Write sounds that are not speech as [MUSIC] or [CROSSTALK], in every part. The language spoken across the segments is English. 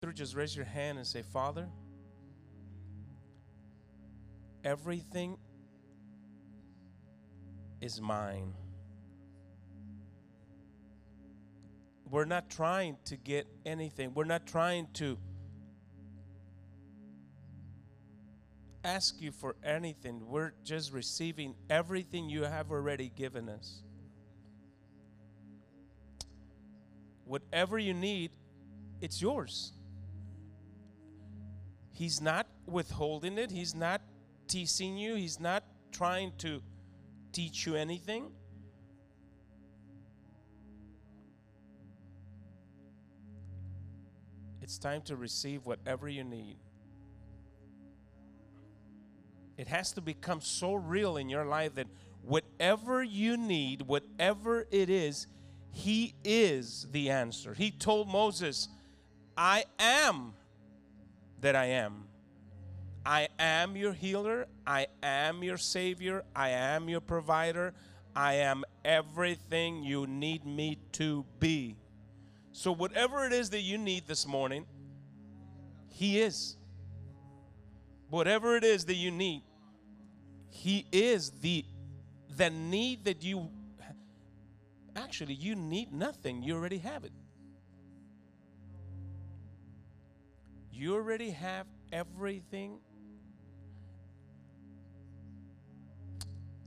through, just raise your hand and say, Father, everything is mine. We're not trying to get anything. We're not trying to ask you for anything. We're just receiving everything you have already given us. Whatever you need, it's yours. He's not withholding it, He's not teasing you, He's not trying to teach you anything. It's time to receive whatever you need. It has to become so real in your life that whatever you need, whatever it is, He is the answer. He told Moses, I am that I am. I am your healer. I am your savior. I am your provider. I am everything you need me to be. So, whatever it is that you need this morning, He is. Whatever it is that you need, He is the the need that you actually you need nothing. You already have it. You already have everything.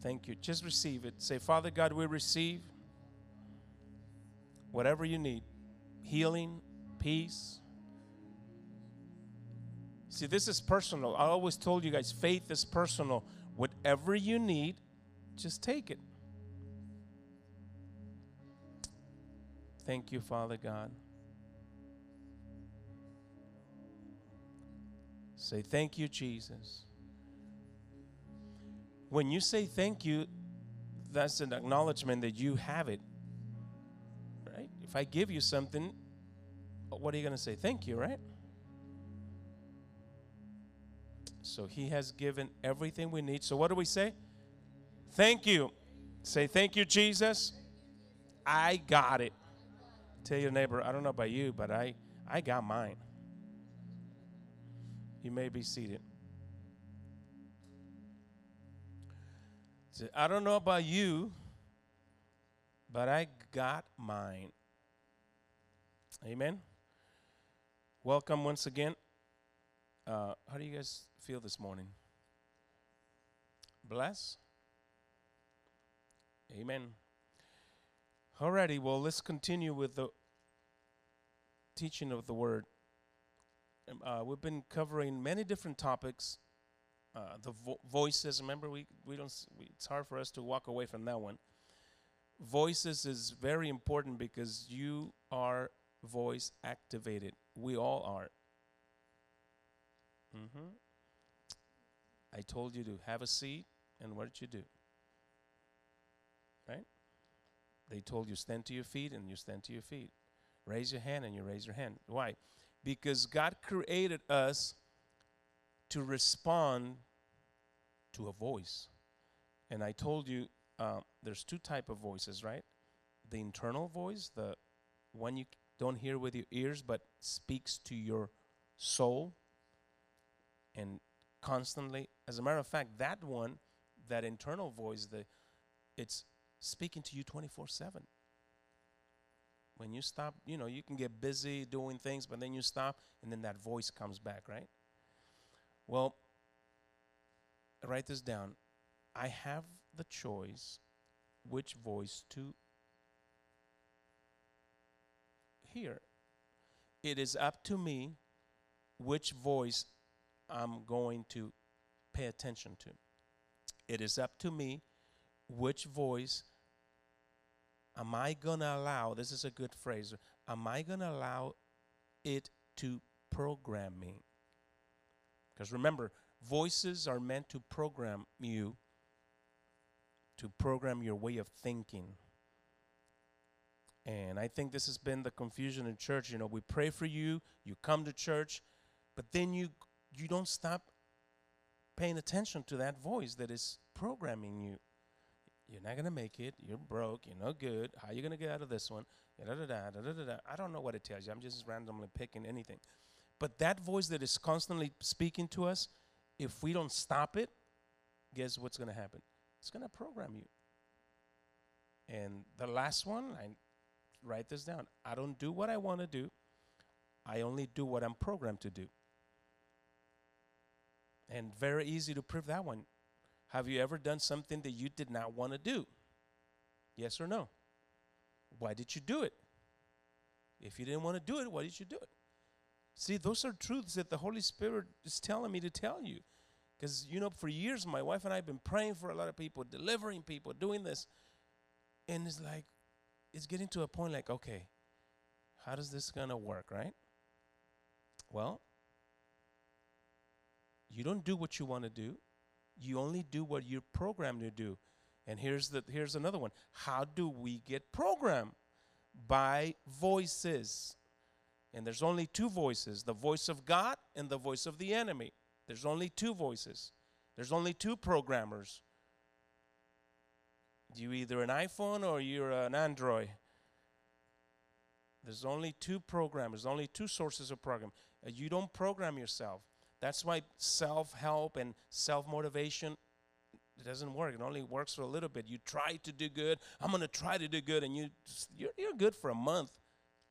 Thank you. Just receive it. Say, Father God, we receive whatever you need healing, peace. See, this is personal. I always told you guys faith is personal. Whatever you need, just take it. Thank you, Father God. Say, Thank you, Jesus. When you say thank you, that's an acknowledgement that you have it. Right? If I give you something, what are you going to say? Thank you, right? So he has given everything we need. So what do we say? Thank you. Say, Thank you, Jesus. I got it. Tell your neighbor, I don't know about you, but I, I got mine. You may be seated. Say, I don't know about you, but I got mine. Amen. Welcome once again. Uh, how do you guys feel this morning? Bless? Amen. Alrighty, well, let's continue with the teaching of the word. Um, uh, we've been covering many different topics. Uh, the vo- voices, remember, we, we don't, we, it's hard for us to walk away from that one. Voices is very important because you are voice activated. We all are. hmm I told you to have a seat, and what did you do? Right? They told you stand to your feet, and you stand to your feet. Raise your hand, and you raise your hand. Why? Because God created us to respond to a voice. And I told you uh, there's two type of voices, right? The internal voice, the one you don't hear with your ears, but speaks to your soul, and constantly. As a matter of fact, that one, that internal voice, the it's speaking to you 24/7. When you stop, you know, you can get busy doing things, but then you stop and then that voice comes back, right? Well, write this down. I have the choice which voice to hear. It is up to me which voice I'm going to pay attention to. It is up to me which voice am I going to allow, this is a good phrase, am I going to allow it to program me? Because remember, voices are meant to program you, to program your way of thinking. And I think this has been the confusion in church. You know, we pray for you, you come to church, but then you you don't stop paying attention to that voice that is programming you. You're not gonna make it. You're broke. You're no good. How are you gonna get out of this one? I don't know what it tells you. I'm just randomly picking anything. But that voice that is constantly speaking to us, if we don't stop it, guess what's going to happen? It's going to program you. And the last one, I write this down. I don't do what I want to do. I only do what I'm programmed to do. And very easy to prove that one. Have you ever done something that you did not want to do? Yes or no? Why did you do it? If you didn't want to do it, why did you do it? See, those are truths that the Holy Spirit is telling me to tell you. Because, you know, for years, my wife and I have been praying for a lot of people, delivering people, doing this. And it's like, it's getting to a point like, okay, how does this going to work, right? Well, you don't do what you want to do. You only do what you're programmed to do. And here's the here's another one. How do we get programmed? By voices. And there's only two voices, the voice of God and the voice of the enemy. There's only two voices. There's only two programmers. You either an iPhone or you're an Android. There's only two programmers, only two sources of program. Uh, you don't program yourself. That's why self-help and self-motivation it doesn't work. It only works for a little bit. You try to do good. I'm going to try to do good, and you you're, you're good for a month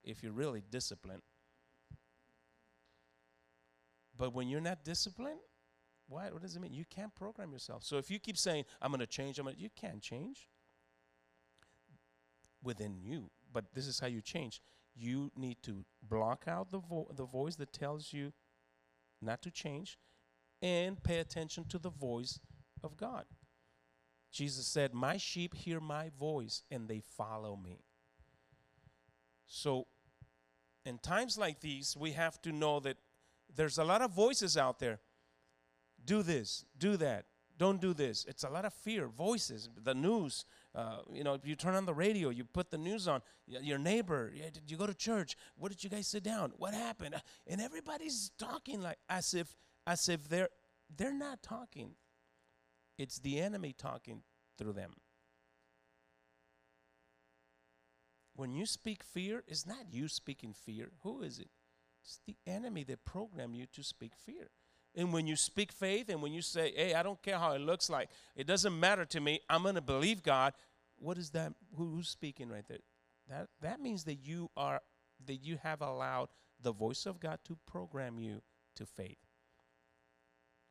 if you're really disciplined. But when you're not disciplined, what, what does it mean? You can't program yourself. So if you keep saying, I'm going to change, I'm gonna, you can't change within you. But this is how you change. You need to block out the, vo- the voice that tells you not to change and pay attention to the voice of God. Jesus said, My sheep hear my voice and they follow me. So, in times like these, we have to know that there's a lot of voices out there. Do this, do that, don't do this. It's a lot of fear, voices, the news. Uh, you know, you turn on the radio, you put the news on, your neighbor, did you go to church? What did you guys sit down? What happened? And everybody's talking like as if as if they're they're not talking. It's the enemy talking through them. When you speak fear, it's not you speaking fear. Who is it? It's the enemy that programmed you to speak fear. And when you speak faith and when you say, hey, I don't care how it looks like, it doesn't matter to me, I'm going to believe God, what is that? Who's speaking right there? That, that means that you are that you have allowed the voice of God to program you to faith.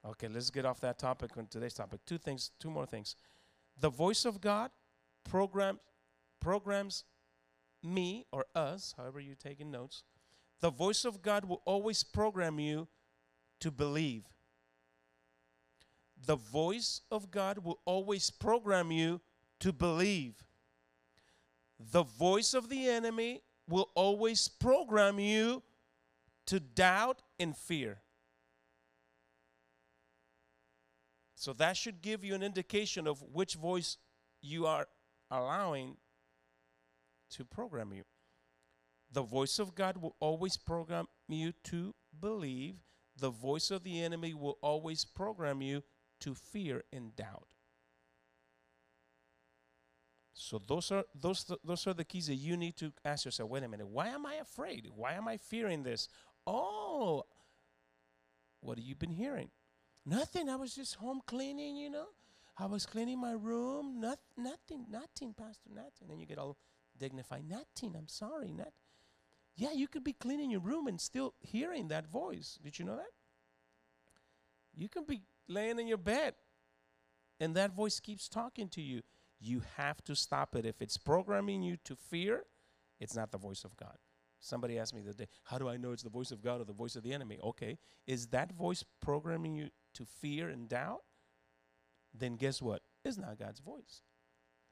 Okay, let's get off that topic on today's topic. Two things, two more things. The voice of God programs programs me or us, however you're taking notes. The voice of God will always program you to believe. The voice of God will always program you to believe. The voice of the enemy will always program you to doubt and fear. So that should give you an indication of which voice you are allowing to program you. The voice of God will always program you to believe. The voice of the enemy will always program you to fear and doubt. So those are those those are the keys that you need to ask yourself. Wait a minute, why am I afraid? Why am I fearing this? Oh, what have you been hearing? Nothing. I was just home cleaning, you know. I was cleaning my room. Not, nothing, nothing, Pastor, nothing. And then you get all dignified. Nothing. I'm sorry. Not. Yeah, you could be cleaning your room and still hearing that voice. Did you know that? You can be laying in your bed and that voice keeps talking to you. You have to stop it. If it's programming you to fear, it's not the voice of God. Somebody asked me the other day, how do I know it's the voice of God or the voice of the enemy? Okay, is that voice programming you to fear and doubt, then guess what? It's not God's voice.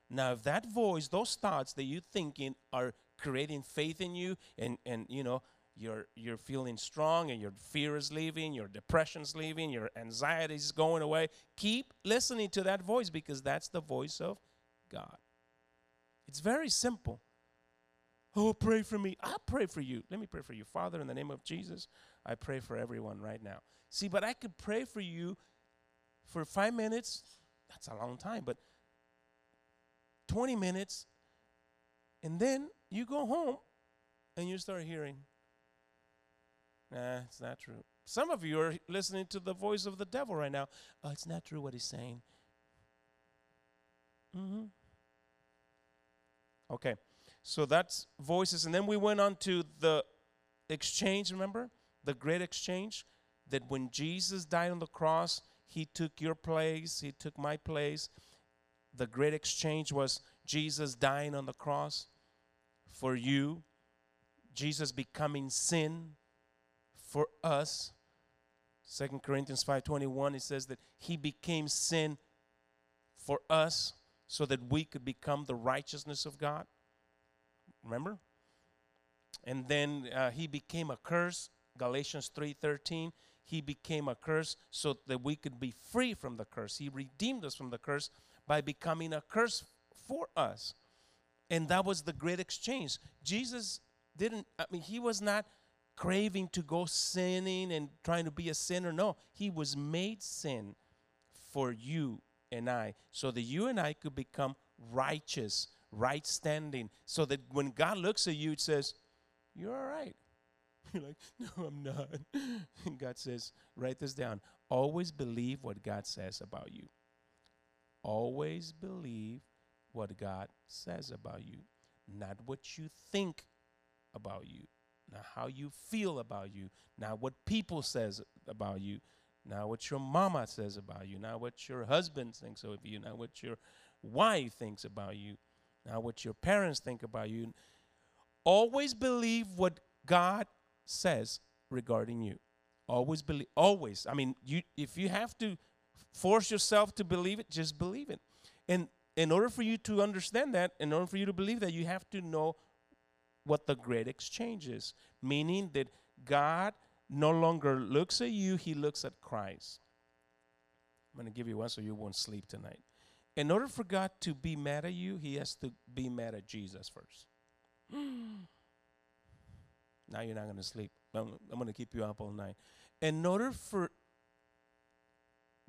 Now, if that voice, those thoughts that you're thinking are creating faith in you and, and you know, you're, you're feeling strong and your fear is leaving, your depression's leaving, your anxiety is going away, keep listening to that voice because that's the voice of God. It's very simple. Oh, pray for me. I'll pray for you. Let me pray for you. Father, in the name of Jesus, I pray for everyone right now. See, but I could pray for you for five minutes. That's a long time, but 20 minutes, and then you go home and you start hearing, Nah, it's not true. Some of you are listening to the voice of the devil right now. Oh, it's not true what he's saying. Mm-hmm. Okay, so that's voices. And then we went on to the exchange, remember? The great exchange. That when Jesus died on the cross, he took your place, he took my place. The great exchange was Jesus dying on the cross for you, Jesus becoming sin for us. Second Corinthians 5:21 it says that he became sin for us so that we could become the righteousness of God. Remember? And then uh, he became a curse. Galatians 3:13 he became a curse so that we could be free from the curse. He redeemed us from the curse by becoming a curse for us. And that was the great exchange. Jesus didn't, I mean, he was not craving to go sinning and trying to be a sinner. No, he was made sin for you and I, so that you and I could become righteous, right standing, so that when God looks at you, it says, You're all right. [LAUGHS] You're like, No, I'm not. [LAUGHS] And God says, Write this down. Always believe what God says about you. Always believe what God says about you, not what you think about you, not how you feel about you, not what people says about you, not what your mama says about you, not what your husband thinks of you, not what your wife thinks about you, not what your parents think about you. Always believe what God says regarding you. Always believe always. I mean, you if you have to force yourself to believe it, just believe it. And in order for you to understand that, in order for you to believe that, you have to know what the great exchange is, meaning that God no longer looks at you, he looks at Christ. I'm going to give you one so you won't sleep tonight. In order for God to be mad at you, he has to be mad at Jesus first. [GASPS] now you're not going to sleep. I'm, I'm going to keep you up all night. In order for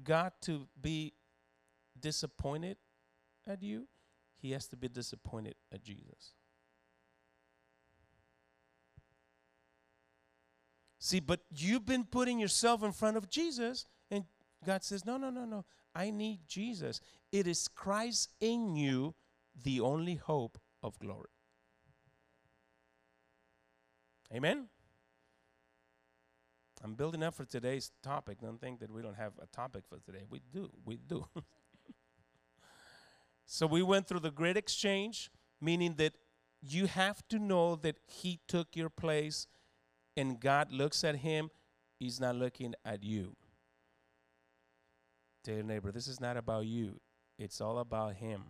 God to be disappointed at you, he has to be disappointed at Jesus. See, but you've been putting yourself in front of Jesus, and God says, No, no, no, no. I need Jesus. It is Christ in you, the only hope of glory. Amen? I'm building up for today's topic. Don't think that we don't have a topic for today. We do. We do. [LAUGHS] so we went through the great exchange, meaning that you have to know that He took your place and God looks at Him, He's not looking at you. Tell your neighbor, this is not about you, it's all about Him.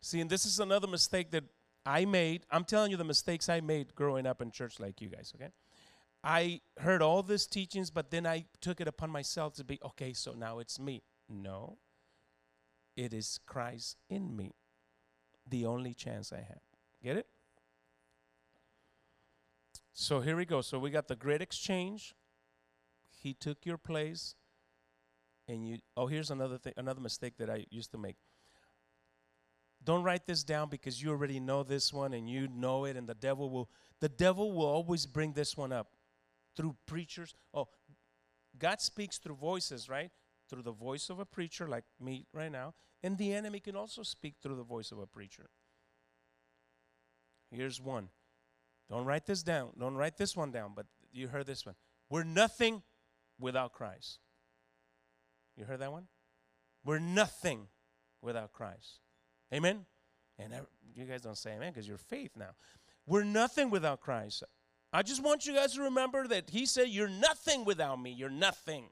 See, and this is another mistake that I made. I'm telling you the mistakes I made growing up in church like you guys, okay? I heard all these teachings, but then I took it upon myself to be, okay, so now it's me. No, it is Christ in me, the only chance I have. Get it? So here we go. So we got the great exchange. He took your place, and you. Oh, here's another thing, another mistake that I used to make. Don't write this down because you already know this one and you know it, and the devil will. The devil will always bring this one up through preachers. Oh, God speaks through voices, right? Through the voice of a preacher like me right now. And the enemy can also speak through the voice of a preacher. Here's one. Don't write this down. Don't write this one down, but you heard this one. We're nothing without Christ. You heard that one? We're nothing without Christ. Amen? And you guys don't say amen because you're faith now. We're nothing without Christ. I just want you guys to remember that he said, You're nothing without me. You're nothing.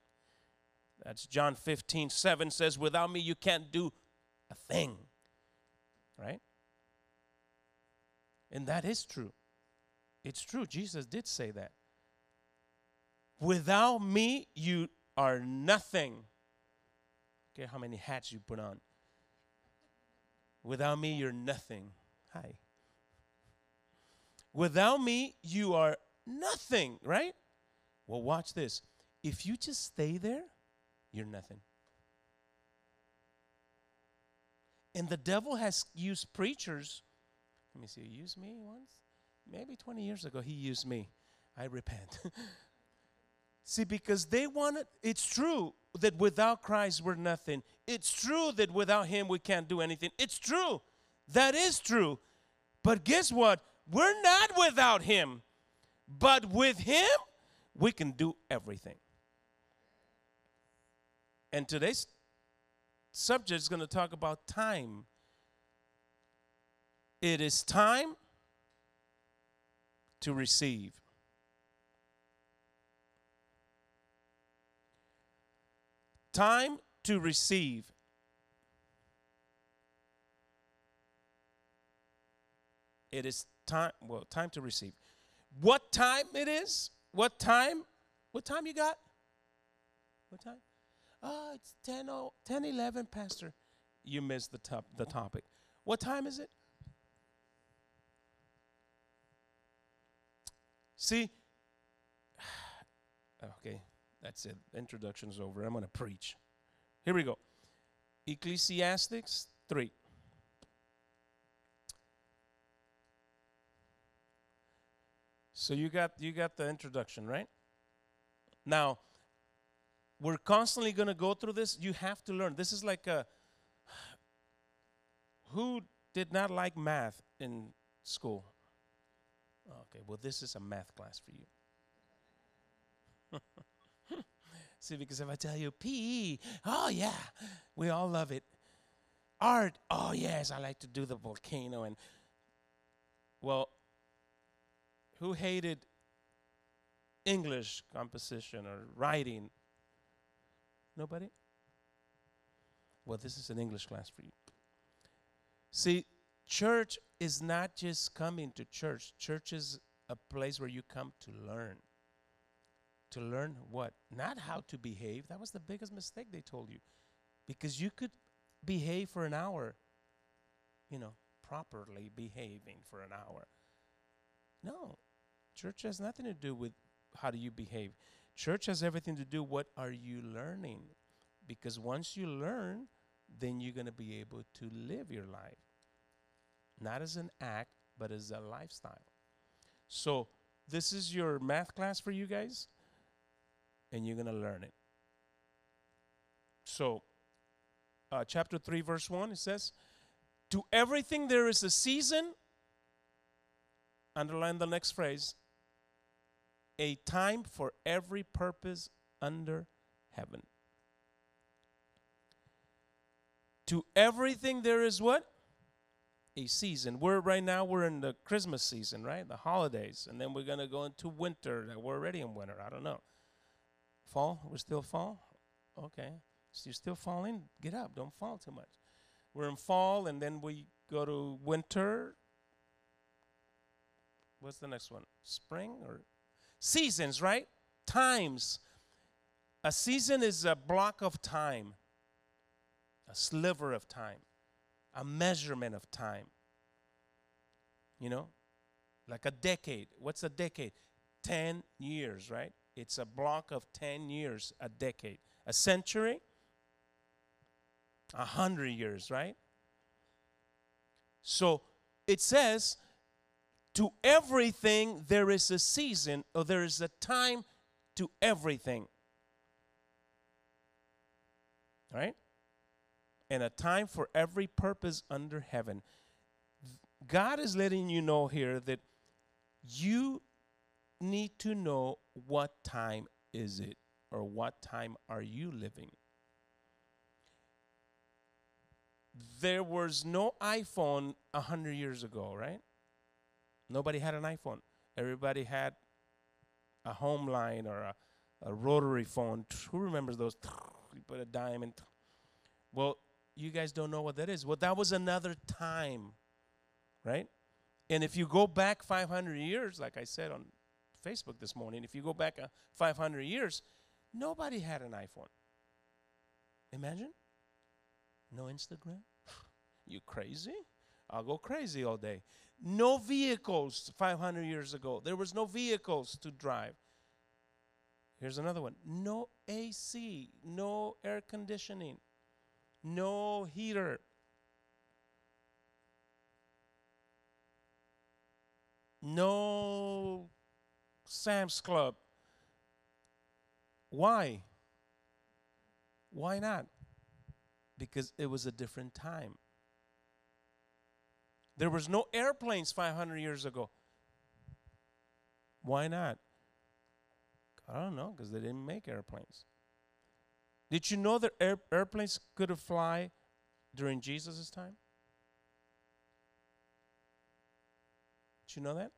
That's John 15, 7 says, Without me, you can't do a thing. Right? And that is true. It's true. Jesus did say that. Without me, you are nothing. Okay, how many hats you put on. Without me, you're nothing. Hi. Without me, you are nothing, right? Well, watch this. If you just stay there, you're nothing. And the devil has used preachers. Let me see, used me once? Maybe 20 years ago, he used me. I repent. [LAUGHS] See, because they wanted, it's true that without Christ we're nothing. It's true that without Him we can't do anything. It's true. That is true. But guess what? We're not without Him. But with Him, we can do everything. And today's subject is going to talk about time. It is time to receive. Time to receive. It is time, well, time to receive. What time it is? What time? What time you got? What time? Oh, it's 10, 10 11, Pastor. You missed the, top, the topic. What time is it? See, [SIGHS] okay, that's it. Introduction is over. I'm going to preach. Here we go. Ecclesiastics 3. So you got you got the introduction, right? Now, we're constantly going to go through this. You have to learn. This is like a who did not like math in school? Okay, well, this is a math class for you. [LAUGHS] See, because if I tell you PE, oh yeah, we all love it. Art, oh yes, I like to do the volcano. And well, who hated English composition or writing? Nobody? Well, this is an English class for you. See, church is not just coming to church, church is a place where you come to learn. To learn what? Not how to behave. That was the biggest mistake they told you. Because you could behave for an hour, you know, properly behaving for an hour. No, church has nothing to do with how do you behave. Church has everything to do what are you learning? Because once you learn, then you're going to be able to live your life. Not as an act, but as a lifestyle. So, this is your math class for you guys, and you're going to learn it. So, uh, chapter 3, verse 1, it says, To everything there is a season, underline the next phrase, a time for every purpose under heaven. To everything there is what? A season. We're right now we're in the Christmas season, right? The holidays, and then we're gonna go into winter. We're already in winter. I don't know. Fall? We're still fall? Okay. So you're still falling? Get up. Don't fall too much. We're in fall, and then we go to winter. What's the next one? Spring or Seasons, right? Times. A season is a block of time, a sliver of time, a measurement of time. You know, like a decade. What's a decade? 10 years, right? It's a block of 10 years, a decade. A century? A hundred years, right? So it says to everything, there is a season or there is a time to everything. Right? And a time for every purpose under heaven. God is letting you know here that you need to know what time is it or what time are you living. There was no iPhone a hundred years ago, right? Nobody had an iPhone. Everybody had a home line or a, a rotary phone. Who remembers those? You put a diamond. Well, you guys don't know what that is. Well, that was another time, right? And if you go back 500 years, like I said on Facebook this morning, if you go back uh, 500 years, nobody had an iPhone. Imagine? No Instagram? [SIGHS] you crazy? I'll go crazy all day. No vehicles 500 years ago. There was no vehicles to drive. Here's another one. No AC, no air conditioning, no heater. No Sam's Club. Why? Why not? Because it was a different time. There was no airplanes 500 years ago. Why not? I don't know, because they didn't make airplanes. Did you know that air, airplanes could have fly during Jesus' time? Did you know that?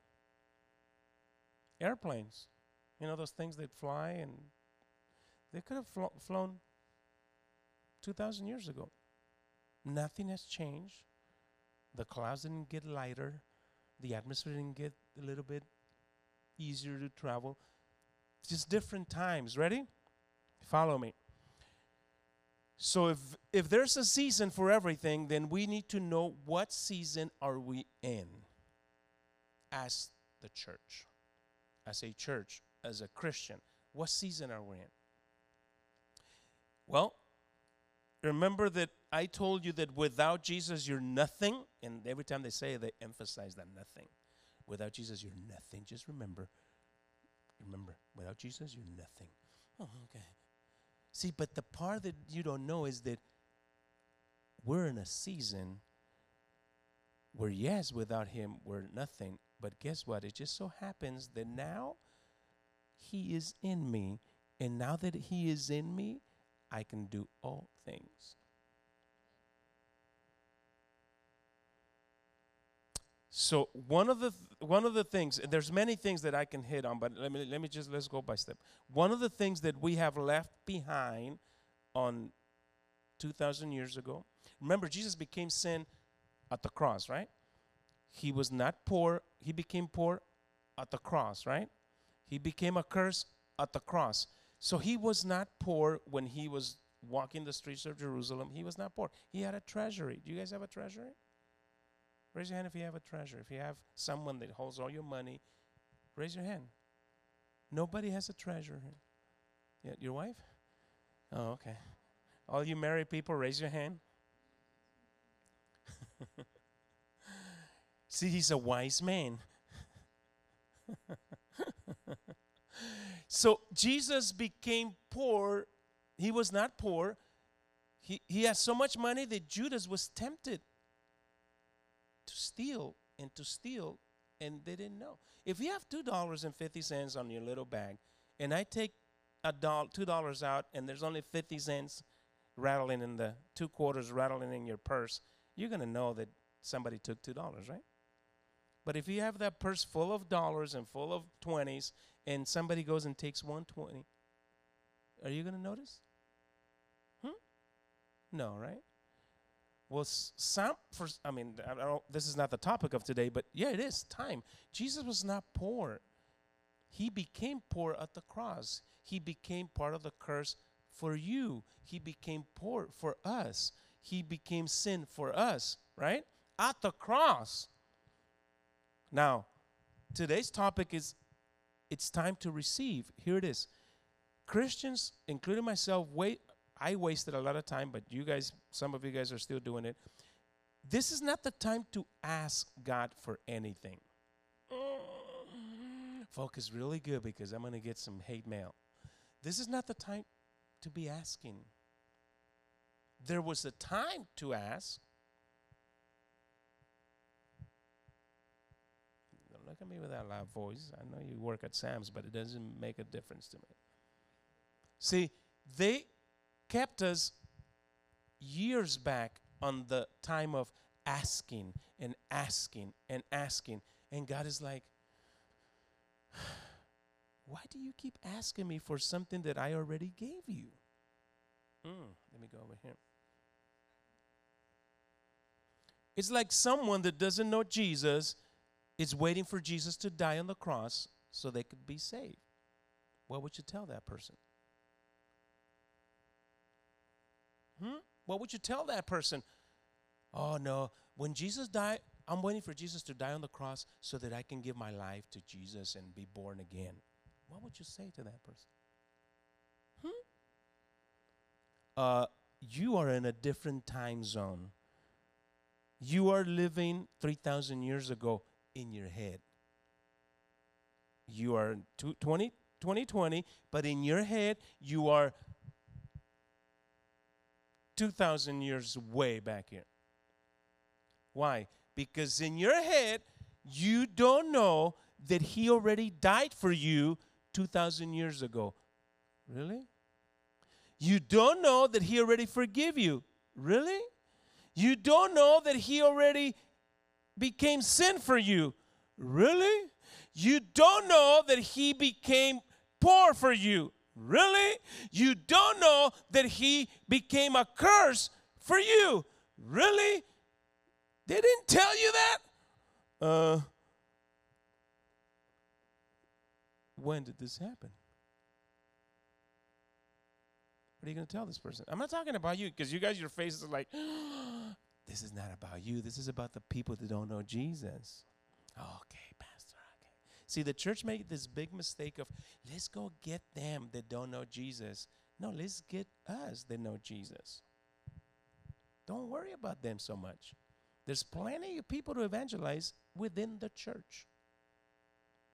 Airplanes. You know those things that fly and they could have flo- flown 2,000 years ago. Nothing has changed. The clouds didn't get lighter. The atmosphere didn't get a little bit easier to travel. Just different times. Ready? Follow me. So if if there's a season for everything, then we need to know what season are we in as the church. As a church, as a Christian, what season are we in? Well, remember that I told you that without Jesus you're nothing, and every time they say it, they emphasize that nothing. Without Jesus you're nothing. Just remember, remember, without Jesus you're nothing. Oh, okay. See, but the part that you don't know is that we're in a season where, yes, without Him, we're nothing. But guess what? It just so happens that now He is in me. And now that He is in me, I can do all things. So one of the th- one of the things there's many things that I can hit on, but let me let me just let's go by step. One of the things that we have left behind on 2000 years ago. Remember Jesus became sin at the cross, right? He was not poor, he became poor at the cross, right? He became a curse at the cross. So he was not poor when he was walking the streets of Jerusalem. He was not poor. He had a treasury. Do you guys have a treasury? Raise your hand if you have a treasure. If you have someone that holds all your money, raise your hand. Nobody has a treasure. Yeah, your wife? Oh, okay. All you married people, raise your hand. [LAUGHS] See, he's a wise man. [LAUGHS] so Jesus became poor. He was not poor. He, he had so much money that Judas was tempted to steal and to steal, and they didn't know. If you have two dollars and fifty cents on your little bag, and I take a dollar, two dollars out, and there's only fifty cents rattling in the two quarters rattling in your purse, you're gonna know that somebody took two dollars, right? But if you have that purse full of dollars and full of twenties, and somebody goes and takes one twenty, are you gonna notice? Hmm? No, right? Well, some for I mean, I don't, this is not the topic of today, but yeah, it is time. Jesus was not poor. He became poor at the cross. He became part of the curse for you. He became poor for us. He became sin for us, right? At the cross. Now, today's topic is it's time to receive. Here it is. Christians, including myself, wait I wasted a lot of time, but you guys, some of you guys are still doing it. This is not the time to ask God for anything. Focus really good because I'm going to get some hate mail. This is not the time to be asking. There was a time to ask. Don't look at me with that loud voice. I know you work at Sam's, but it doesn't make a difference to me. See, they kept us years back on the time of asking and asking and asking. And God is like, [SIGHS] why do you keep asking me for something that I already gave you? Mm, let me go over here. It's like someone that doesn't know Jesus is waiting for Jesus to die on the cross so they could be saved. What would you tell that person? Hmm? What would you tell that person? Oh, no. When Jesus died, I'm waiting for Jesus to die on the cross so that I can give my life to Jesus and be born again. What would you say to that person? Hmm? Uh, you are in a different time zone. You are living 3,000 years ago in your head. you are 20, 2020, but in your head, you are 2,000 years way back here. Why? Because in your head, you don't know that He already died for you 2,000 years ago. Really? You don't know that He already forgive you. Really? You don't know that He already became sin for you. Really? You don't know that He became poor for you. Really? You don't know that He became a curse for you. Really? They didn't tell you that? Uh, when did this happen? What are you going to tell this person? I'm not talking about you because you guys, your faces are like, [GASPS] this is not about you. This is about the people that don't know Jesus. Okay, Okay. See, the church made this big mistake of let's go get them that don't know Jesus. No, let's get us that know Jesus. Don't worry about them so much. There's plenty of people to evangelize within the church.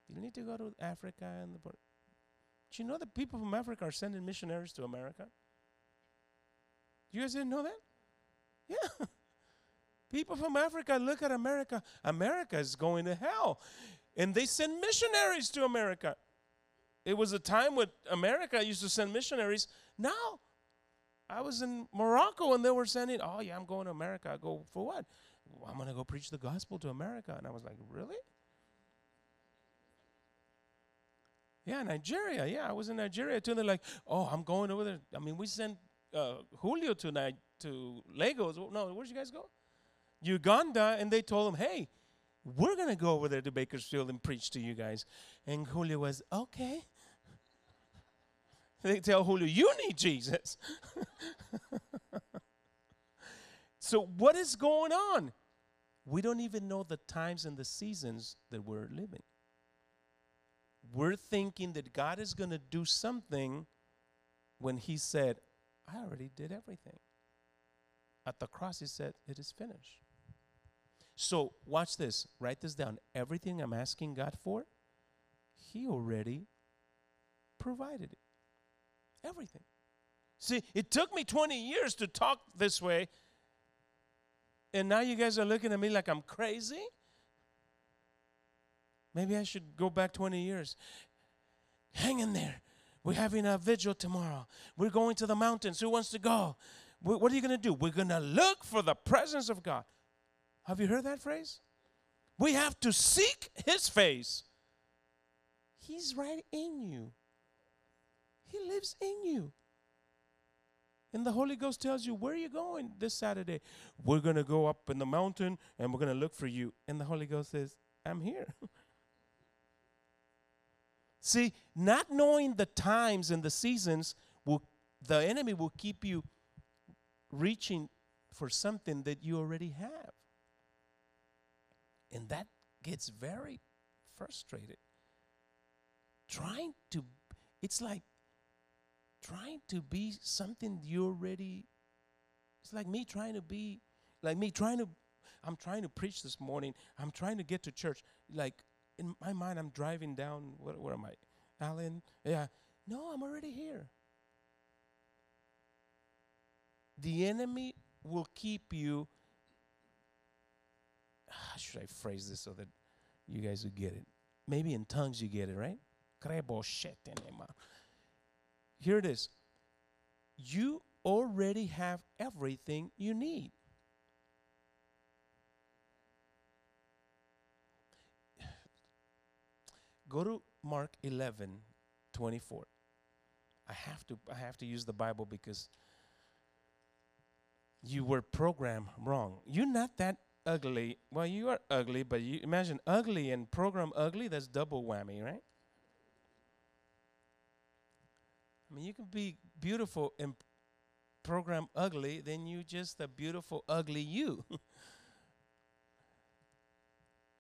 You need to go to Africa and the. Do you know that people from Africa are sending missionaries to America? You guys didn't know that? Yeah. [LAUGHS] People from Africa look at America. America is going to hell. And they send missionaries to America. It was a time when America used to send missionaries. Now, I was in Morocco and they were sending, oh, yeah, I'm going to America. I go, for what? Well, I'm going to go preach the gospel to America. And I was like, really? Yeah, Nigeria. Yeah, I was in Nigeria too. They're like, oh, I'm going over there. I mean, we sent uh, Julio tonight to Lagos. No, where'd you guys go? Uganda, and they told him, hey, we're going to go over there to Bakersfield and preach to you guys. And Julio was, okay. they tell Julio, you need Jesus. [LAUGHS] so, what is going on? We don't even know the times and the seasons that we're living we're thinking that God is going to do something when He said, I already did everything. At the cross, He said, It is finished. So, watch this. Write this down. Everything I'm asking God for, He already provided it. Everything. See, it took me 20 years to talk this way, and now you guys are looking at me like I'm crazy. Maybe I should go back 20 years. Hang in there. We're having a vigil tomorrow. We're going to the mountains. Who wants to go? What are you going to do? We're going to look for the presence of God. Have you heard that phrase? We have to seek His face. He's right in you, He lives in you. And the Holy Ghost tells you, Where are you going this Saturday? We're going to go up in the mountain and we're going to look for you. And the Holy Ghost says, I'm here. [LAUGHS] See, not knowing the times and the seasons will the enemy will keep you reaching for something that you already have. And that gets very frustrated. Trying to it's like trying to be something you already it's like me trying to be like me trying to I'm trying to preach this morning. I'm trying to get to church. Like in my mind, I'm driving down. Where, where am I? Allen? Yeah. No, I'm already here. The enemy will keep you. How should I phrase this so that you guys would get it? Maybe in tongues you get it, right? Here it is. You already have everything you need. Go to Mark 11, 24. I have to I have to use the Bible because you were programmed wrong. You're not that ugly. Well, you are ugly, but you imagine ugly and program ugly, that's double whammy, right? I mean, you can be beautiful and program ugly, then you just a beautiful ugly you. [LAUGHS]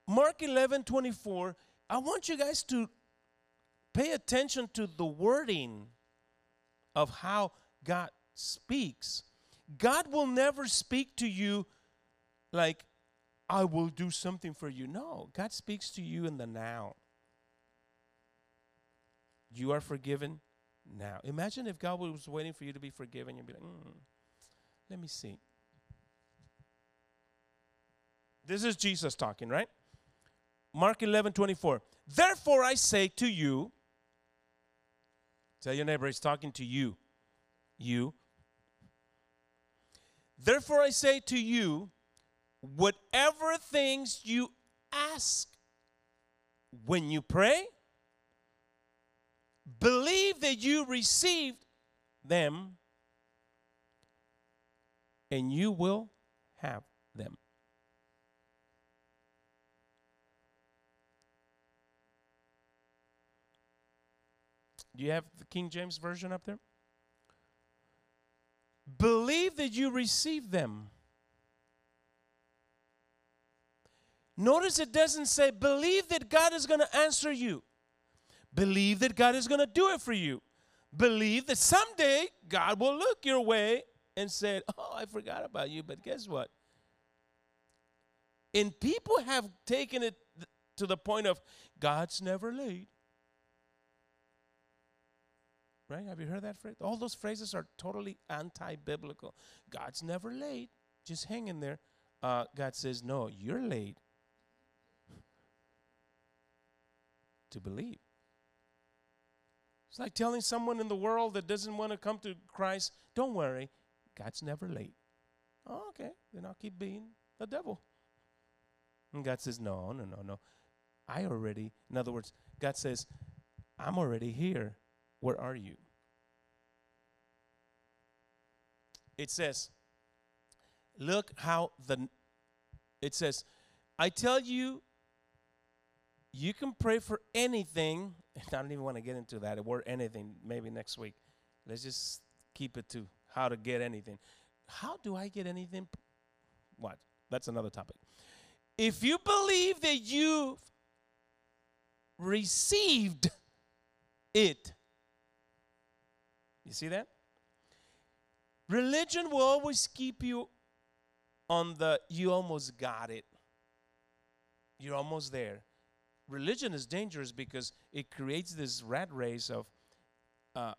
Mark 11, 24 I want you guys to pay attention to the wording of how God speaks. God will never speak to you like, I will do something for you. No, God speaks to you in the now. You are forgiven now. Imagine if God was waiting for you to be forgiven. You'd be like, mm, let me see. This is Jesus talking, right? Mark 11, 24. Therefore I say to you, tell your neighbor, he's talking to you. You. Therefore I say to you, whatever things you ask when you pray, believe that you received them and you will have them. Do you have the King James Version up there? Believe that you received them. Notice it doesn't say, believe that God is going to answer you. Believe that God is going to do it for you. Believe that someday God will look your way and say, Oh, I forgot about you. But guess what? And people have taken it to the point of God's never late. Right? Have you heard that phrase? All those phrases are totally anti biblical. God's never late. Just hang in there. Uh, God says, No, you're late to believe. It's like telling someone in the world that doesn't want to come to Christ, don't worry, God's never late. Oh, okay, then I'll keep being the devil. And God says, No, no, no, no. I already, in other words, God says, I'm already here. Where are you? It says, look how the, it says, I tell you, you can pray for anything. [LAUGHS] I don't even want to get into that word anything, maybe next week. Let's just keep it to how to get anything. How do I get anything? What? That's another topic. If you believe that you've received it, you see that? Religion will always keep you on the you almost got it. You're almost there. Religion is dangerous because it creates this rat race of uh,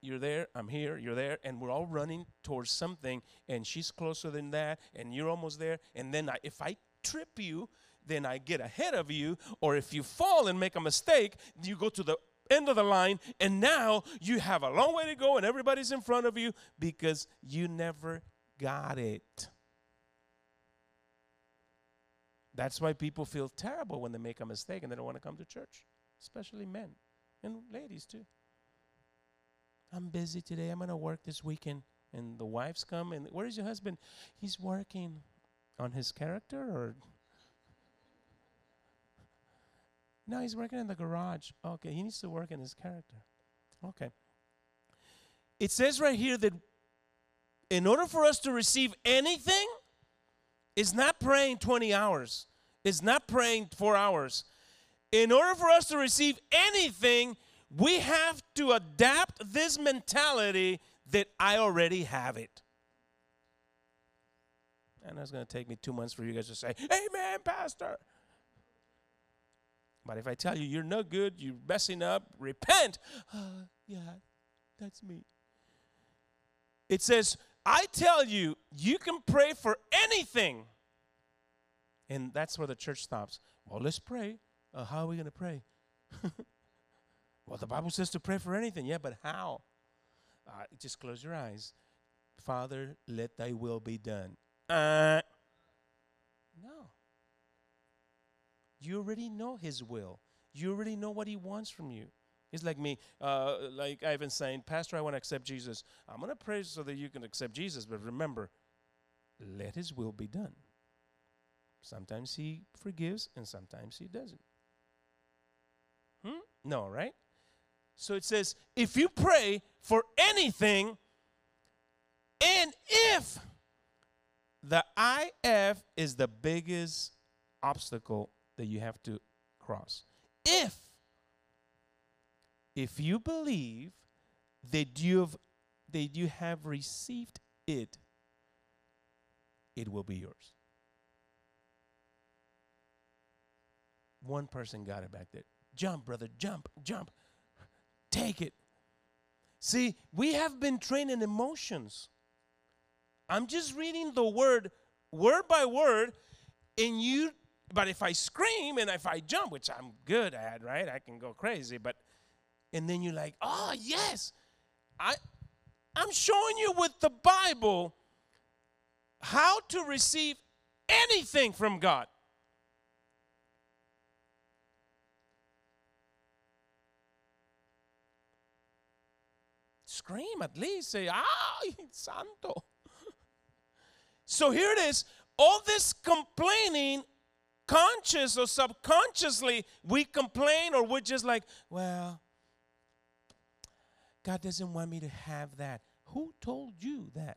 you're there, I'm here, you're there, and we're all running towards something, and she's closer than that, and you're almost there. And then I, if I trip you, then I get ahead of you, or if you fall and make a mistake, you go to the end of the line, and now you have a long way to go, and everybody's in front of you because you never got it. That's why people feel terrible when they make a mistake and they don't want to come to church, especially men and ladies too. I'm busy today. I'm going to work this weekend. And the wives come, and where is your husband? He's working on his character or [LAUGHS] No, he's working in the garage. Okay, he needs to work in his character. Okay. It says right here that in order for us to receive anything, it's not praying 20 hours, it's not praying four hours. In order for us to receive anything, we have to adapt this mentality that I already have it. And that's going to take me two months for you guys to say, Amen, Pastor. But if I tell you you're no good, you're messing up, repent. [SIGHS] Yeah, that's me. It says, I tell you, you can pray for anything. And that's where the church stops. Well, let's pray. Uh, how are we going to pray? [LAUGHS] well, the Bible says to pray for anything. Yeah, but how? Uh, just close your eyes. Father, let thy will be done. Uh, no. You already know His will. You already know what He wants from you. It's like me, uh, like I've been saying, Pastor, I want to accept Jesus. I'm going to pray so that you can accept Jesus, but remember, let His will be done. Sometimes He forgives and sometimes He doesn't. Hmm? No, right? So it says, if you pray for anything, and if the IF is the biggest obstacle that you have to cross. If if you believe that you have that you have received it, it will be yours. One person got it back there. Jump, brother, jump, jump. take it. See, we have been trained in emotions. I'm just reading the word word by word, and you, but if I scream and if I jump, which I'm good at, right? I can go crazy, but, and then you're like, oh, yes. I, I'm showing you with the Bible how to receive anything from God. Scream at least, say, ah, santo. So here it is. All this complaining, conscious or subconsciously, we complain or we're just like, well, God doesn't want me to have that. Who told you that?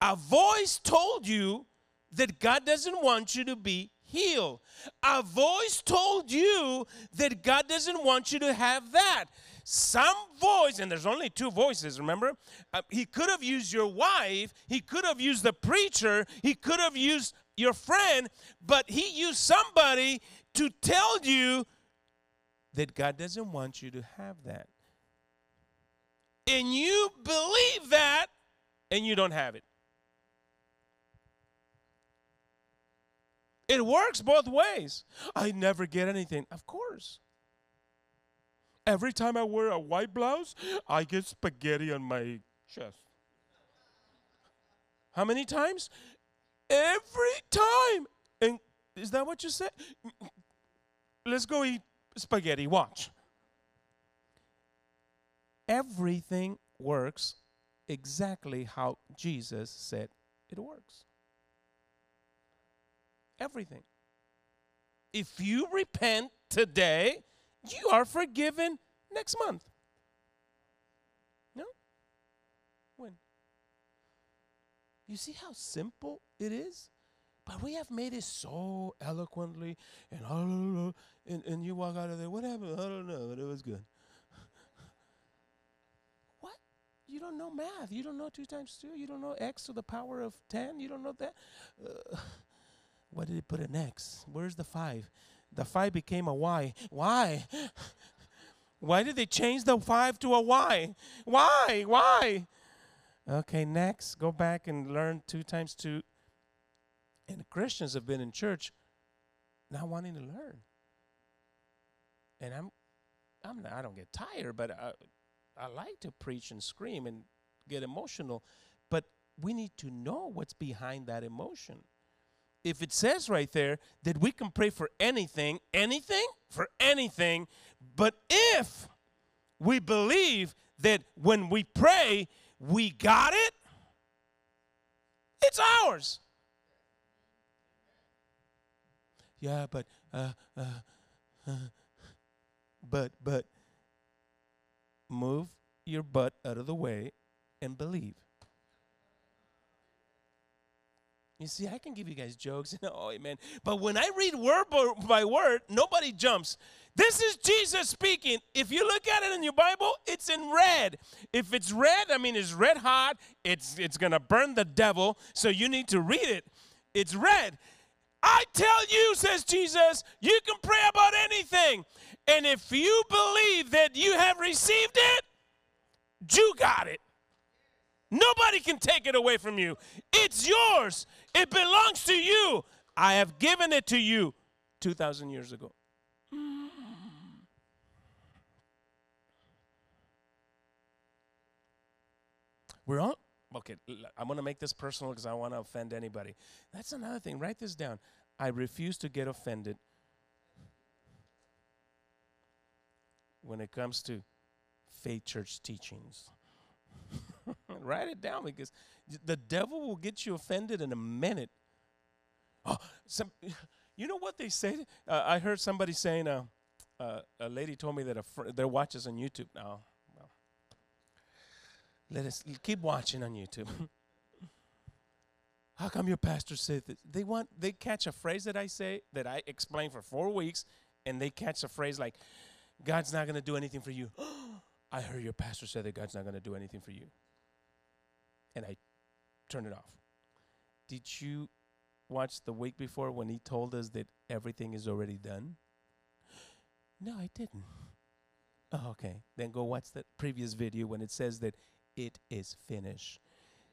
A voice told you that God doesn't want you to be healed. A voice told you that God doesn't want you to have that. Some voice, and there's only two voices, remember? Uh, he could have used your wife, he could have used the preacher, he could have used your friend, but he used somebody to tell you that God doesn't want you to have that. And you believe that, and you don't have it. It works both ways. I never get anything. Of course. Every time I wear a white blouse, I get spaghetti on my chest. How many times? Every time. And is that what you said? Let's go eat spaghetti. Watch. Everything works exactly how Jesus said it works. Everything. If you repent today, you are forgiven next month. No? When? You see how simple it is? But we have made it so eloquently and oh, oh, oh, and, and you walk out of there, what happened? I don't know, but it was good. what? You don't know math. You don't know two times two. You don't know x to the power of 10. You don't know that. Uh, [LAUGHS] what did it put an X? Where's the five? The five became a Y. Why? [LAUGHS] Why did they change the five to a Y? Why? Why? Okay, next, go back and learn two times two. And Christians have been in church not wanting to learn. And I'm, I'm not, I don't get tired, but I, I like to preach and scream and get emotional. But we need to know what's behind that emotion if it says right there that we can pray for anything, anything, for anything, but if we believe that when we pray, we got it, it's ours. Yeah, but, uh, uh, uh, but, but, move your butt out of the way and believe. You see, I can give you guys jokes. and [LAUGHS] oh, amen. But when I read word by word, nobody jumps. This is Jesus speaking. If you look at it in your Bible, it's in red. If it's red, I mean, it's red hot. It's, it's to burn the devil. So you need to read it. It's red. I tell you, says Jesus, you can pray about anything. And if you believe that you have received it, you got it. Nobody can take it away from you. It's yours. It belongs to you. I have given it to you 2,000 years ago. We're all, okay, I'm going to make this personal because I want to offend anybody. That's another thing. Write this down. I refuse to get offended when it comes to faith church teachings. [LAUGHS] Write it down because the devil will get you offended in a minute. [GASPS] Oh, some, [LAUGHS] you know what they say? Uh, I heard somebody saying, uh, uh, a lady told me that a fr- their watches on YouTube now. Let us keep watching on YouTube. How come your pastor said this? They want they catch a phrase that I say that I explain for four weeks, and they catch a phrase like, "God's not going to do anything for you." [GASPS] I heard your pastor say that God's not going to do anything for you and I turned it off. Did you watch the week before when he told us that everything is already done? No, I didn't. Oh, okay. Then go watch the previous video when it says that it is finished.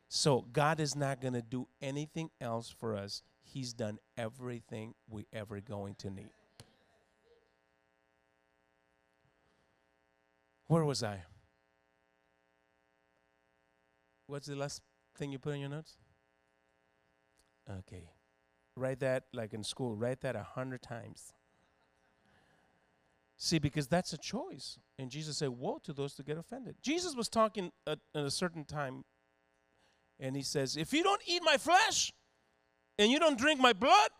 So God is not going to do anything else for us. He's done everything we ever going to need. Where was I? What's the last thing you put in your notes? Okay. Write that like in school. Write that a hundred times. See, because that's a choice. And Jesus said, Woe to those that get offended. Jesus was talking at, at a certain time, and he says, If you don't eat my flesh and you don't drink my blood,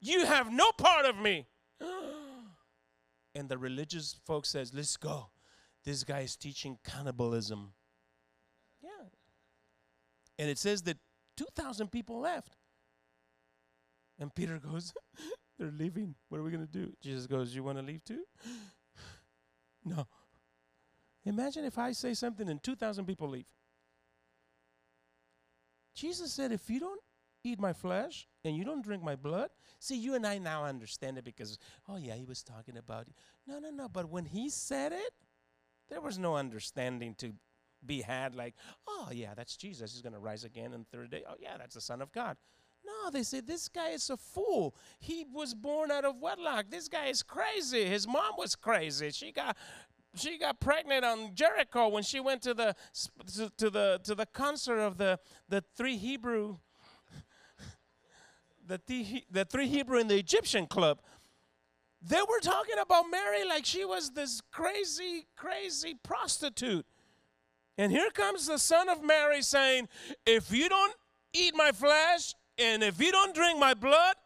you have no part of me. [GASPS] and the religious folks says, Let's go. This guy is teaching cannibalism. Yeah. And it says that 2,000 people left. And Peter goes, [LAUGHS] They're leaving. What are we going to do? Jesus goes, You want to leave too? [GASPS] no. Imagine if I say something and 2,000 people leave. Jesus said, If you don't eat my flesh and you don't drink my blood, see, you and I now understand it because, oh, yeah, he was talking about. No, no, no. But when he said it, there was no understanding to be had like, oh, yeah, that's Jesus. He's going to rise again on the third day. Oh, yeah, that's the Son of God. No, they say this guy is a fool. He was born out of wedlock. This guy is crazy. His mom was crazy. She got she got pregnant on Jericho when she went to the to, the to the concert of the the three Hebrew [LAUGHS] the the, the three Hebrew in the Egyptian club. They were talking about Mary like she was this crazy crazy prostitute. And here comes the son of Mary saying, "If you don't eat my flesh and if you don't drink my blood,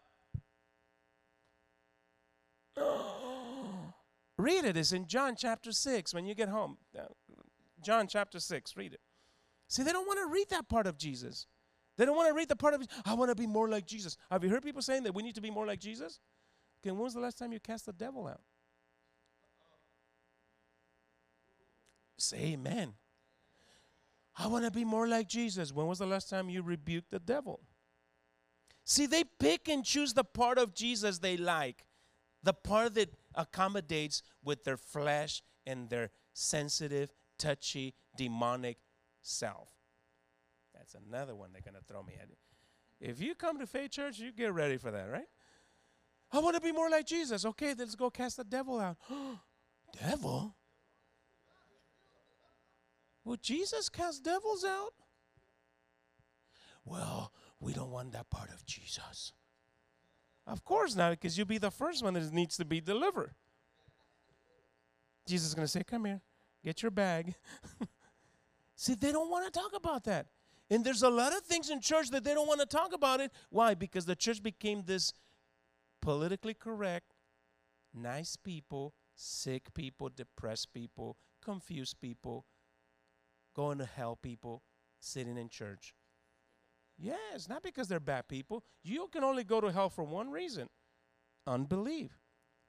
[GASPS] read it. It's in John chapter 6 when you get home. John chapter 6, read it. See, they don't want to read that part of Jesus. They don't want to read the part of, I want to be more like Jesus. Have you heard people saying that we need to be more like Jesus? Okay, when was the last time you cast the devil out? Say amen. I want to be more like Jesus. When was the last time you rebuked the devil? See, they pick and choose the part of Jesus they like, the part that accommodates with their flesh and their sensitive, touchy, demonic self. That's another one they're going to throw me at. If you come to Faith Church, you get ready for that, right? I want to be more like Jesus. Okay, let's go cast the devil out. [GASPS] devil? Would Jesus cast devils out? Well, we don't want that part of Jesus. Of course not, because you'll be the first one that needs to be delivered. Jesus is going to say, Come here, get your bag. [LAUGHS] See, they don't want to talk about that. And there's a lot of things in church that they don't want to talk about it. Why? Because the church became this politically correct, nice people, sick people, depressed people, confused people, going to hell people sitting in church. Yes, not because they're bad people. You can only go to hell for one reason unbelief.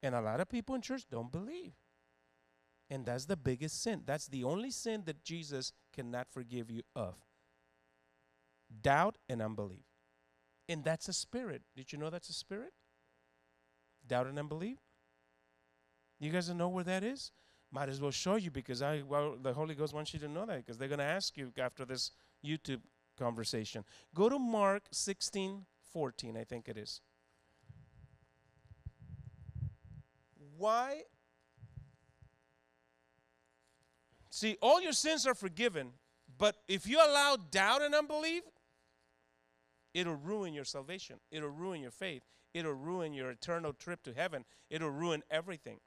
And a lot of people in church don't believe. And that's the biggest sin. That's the only sin that Jesus cannot forgive you of doubt and unbelief. And that's a spirit. Did you know that's a spirit? Doubt and unbelief? You guys know where that is? Might as well show you because I well the Holy Ghost wants you to know that because they're going to ask you after this YouTube conversation. Go to Mark 16 14, I think it is. Why? See, all your sins are forgiven, but if you allow doubt and unbelief, it'll ruin your salvation. It'll ruin your faith. It'll ruin your eternal trip to heaven. It'll ruin everything.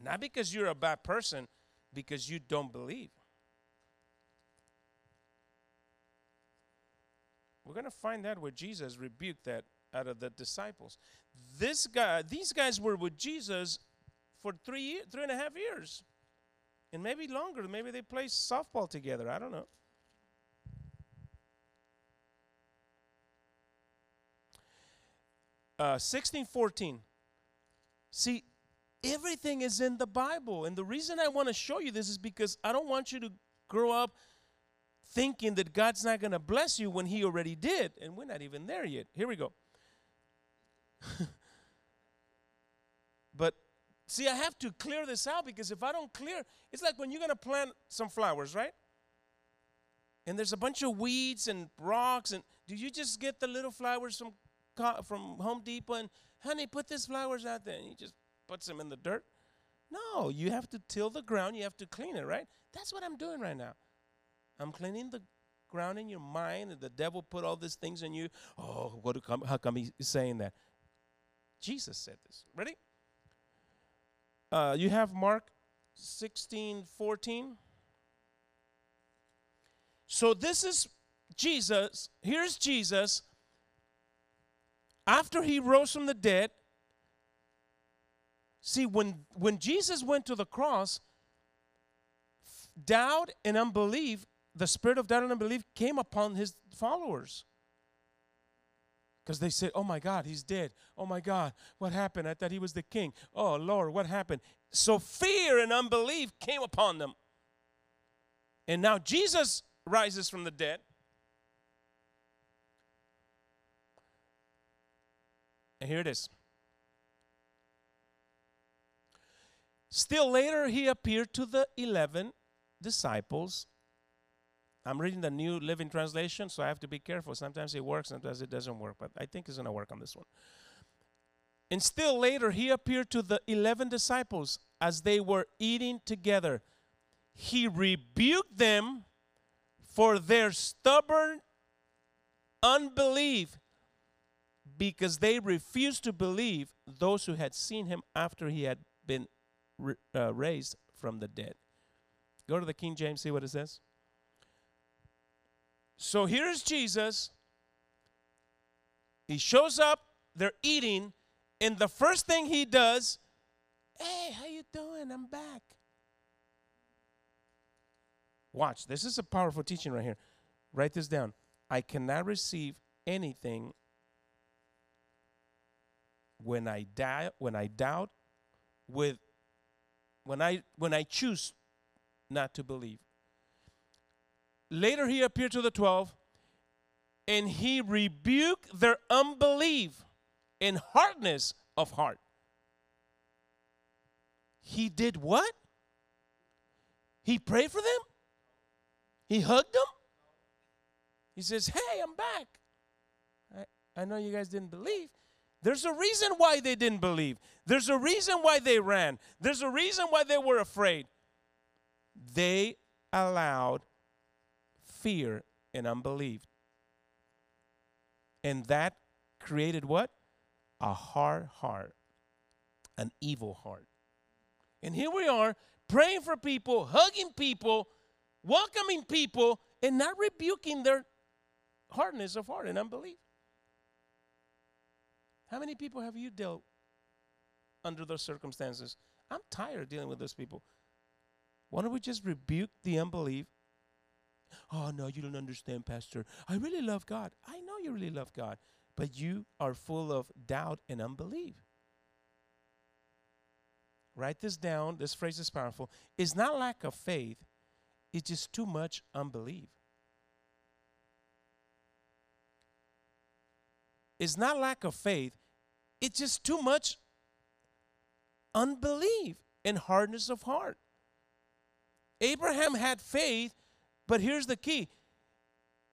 Not because you're a bad person, because you don't believe. We're going to find out where Jesus rebuked that out of the disciples. This guy, these guys were with Jesus for three, three and a half years, and maybe longer. Maybe they played softball together. I don't know. Uh, 1614. See, everything is in the Bible. And the reason I want to show you this is because I don't want you to grow up thinking that God's not going to bless you when He already did. And we're not even there yet. Here we go. [LAUGHS] but see, I have to clear this out because if I don't clear, it's like when you're going to plant some flowers, right? And there's a bunch of weeds and rocks, and do you just get the little flowers from from Home Depot and honey, put these flowers out there, and he just puts them in the dirt? No, you have to till the ground. You have to clean it, right? That's what I'm doing right now. I'm cleaning the ground in your mind, and the devil put all these things in you. Oh, what? Come, how come he's saying that? Jesus said this. Ready? Uh, you have Mark 16, 14. So this is Jesus. Here's Jesus. After he rose from the dead, see, when, when Jesus went to the cross, doubt and unbelief, the spirit of doubt and unbelief came upon his followers. Because they said, Oh my God, he's dead. Oh my God, what happened? I thought he was the king. Oh Lord, what happened? So fear and unbelief came upon them. And now Jesus rises from the dead. And here it is. Still later, he appeared to the 11 disciples I'm reading the New Living Translation, so I have to be careful. Sometimes it works, sometimes it doesn't work, but I think it's going to work on this one. And still later, he appeared to the 11 disciples as they were eating together. He rebuked them for their stubborn unbelief because they refused to believe those who had seen him after he had been uh, raised from the dead. Go to the King James, see what it says. So here's Jesus. He shows up, they're eating, and the first thing he does, "Hey, how you doing? I'm back." Watch. This is a powerful teaching right here. Write this down. I cannot receive anything when I doubt when I doubt with when I when I choose not to believe. Later, he appeared to the 12 and he rebuked their unbelief and hardness of heart. He did what? He prayed for them? He hugged them? He says, Hey, I'm back. I, I know you guys didn't believe. There's a reason why they didn't believe. There's a reason why they ran. There's a reason why they were afraid. They allowed fear and unbelief. And that created what? A hard heart, an evil heart. And here we are praying for people, hugging people, welcoming people, and not rebuking their hardness of heart and unbelief. How many people have you dealt under those circumstances? I'm tired of dealing with those people. Why don't we just rebuke the unbelief Oh, no, you don't understand, Pastor. I really love God. I know you really love God, but you are full of doubt and unbelief. Write this down. This phrase is powerful. It's not lack of faith, it's just too much unbelief. It's not lack of faith, it's just too much unbelief and hardness of heart. Abraham had faith but here's the key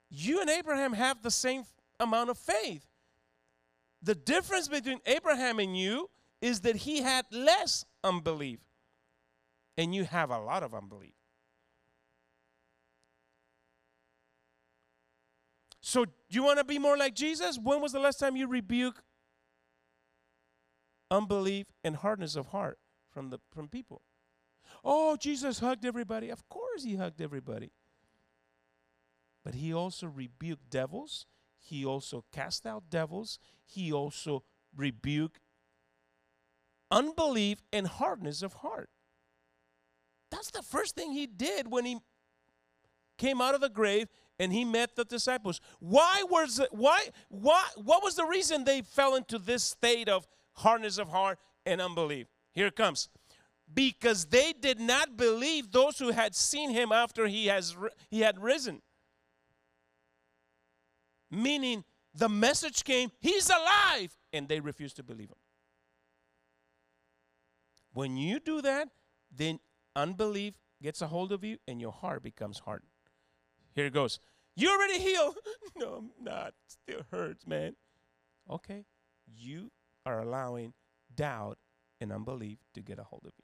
you and Abraham have the same amount of faith. The difference between Abraham and you is that he had less unbelief, and you have a lot of unbelief. So, you want to be more like Jesus? When was the last time you rebuked unbelief and hardness of heart from the from people? Oh, Jesus hugged everybody. Of course he hugged everybody. But he also rebuked devils. He also cast out devils. He also rebuked unbelief and hardness of heart. That's the first thing he did when he came out of the grave and he met the disciples. Why was it, why why what was the reason they fell into this state of hardness of heart and unbelief? Here it comes. Because they did not believe those who had seen him after he has he had risen meaning the message came, He's alive, and they refused to believe him. When you do that, then unbelief gets a hold of you and your heart becomes hardened. Here it goes. You already healed. [LAUGHS] no, I'm not. Still hurts, man. Okay. You are allowing doubt and unbelief to get a hold of you.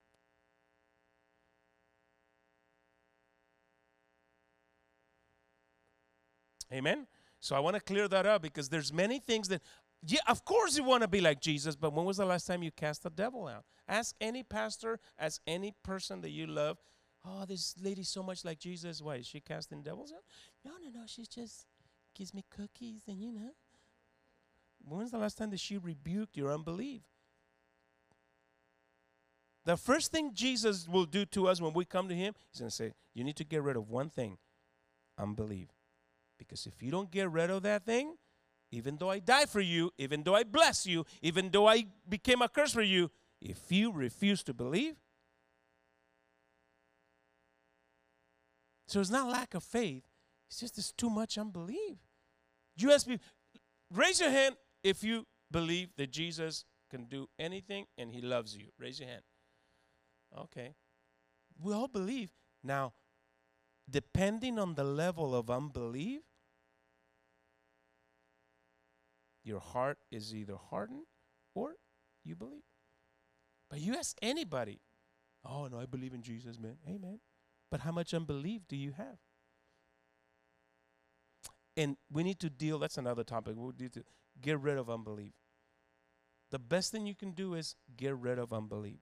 Amen. So I want to clear that up because there's many things that yeah, of course you want to be like Jesus, but when was the last time you cast the devil out? Ask any pastor, ask any person that you love. Oh, this lady's so much like Jesus. Why is she casting devils out? No, no, no. She just gives me cookies and you know. When was the last time that she rebuked your unbelief? The first thing Jesus will do to us when we come to Him, He's going to say, You need to get rid of one thing unbelief. Because if you don't get rid of that thing, even though I die for you, even though I bless you, even though I became a curse for you, if you refuse to believe, so it's not lack of faith, it's just it's too much unbelief. You ask me, raise your hand if you believe that Jesus can do anything and he loves you. Raise your hand. Okay. We all believe. Now, depending on the level of unbelief, your heart is either hardened or you believe. But you ask anybody, oh no, I believe in Jesus, man. Amen. But how much unbelief do you have? And we need to deal, that's another topic. We need to get rid of unbelief. The best thing you can do is get rid of unbelief.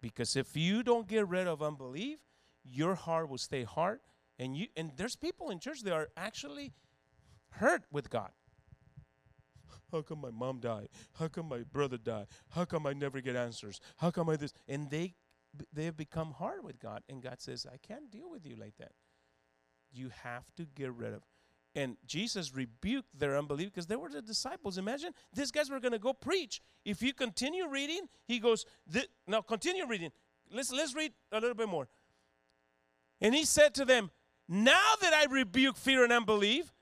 Because if you don't get rid of unbelief, your heart will stay hard. And you and there's people in church that are actually hurt with God. How come my mom died? How come my brother died? How come I never get answers? How come I this? And they they have become hard with God, and God says, "I can't deal with you like that. You have to get rid of." And Jesus rebuked their unbelief because they were the disciples. Imagine these guys were going to go preach. If you continue reading, he goes, "Now continue reading. Let's let's read a little bit more." And he said to them, "Now that I rebuke fear and unbelief."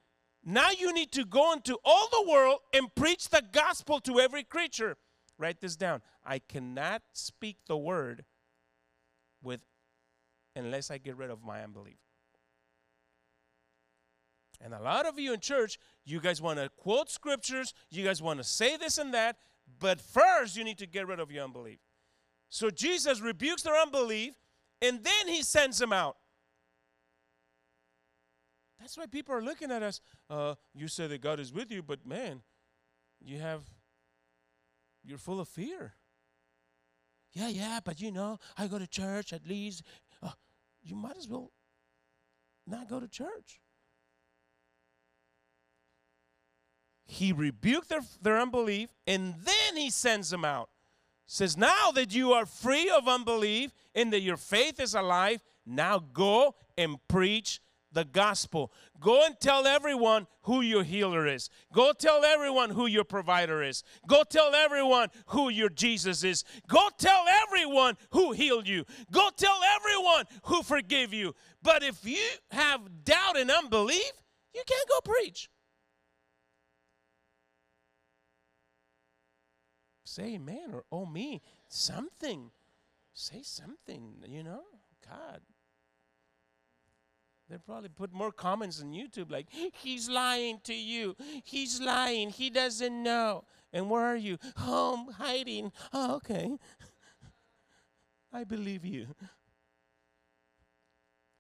Now you need to go into all the world and preach the gospel to every creature. Write this down. I cannot speak the word with unless I get rid of my unbelief. And a lot of you in church, you guys want to quote scriptures, you guys want to say this and that, but first you need to get rid of your unbelief. So Jesus rebukes their unbelief and then he sends them out. That's why people are looking at us. Uh, you say that God is with you, but man, you have, you're full of fear. Yeah, yeah, but you know, I go to church at least. Uh, you might as well not go to church. He rebuked their, their unbelief and then he sends them out. Says, Now that you are free of unbelief and that your faith is alive, now go and preach the gospel. Go and tell everyone who your healer is. Go tell everyone who your provider is. Go tell everyone who your Jesus is. Go tell everyone who healed you. Go tell everyone who forgave you. But if you have doubt and unbelief, you can't go preach. Say amen or oh me, something. Say something, you know. God, they probably put more comments on YouTube like, he's lying to you. He's lying. He doesn't know. And where are you? Home, hiding. Oh, okay. [LAUGHS] I believe you.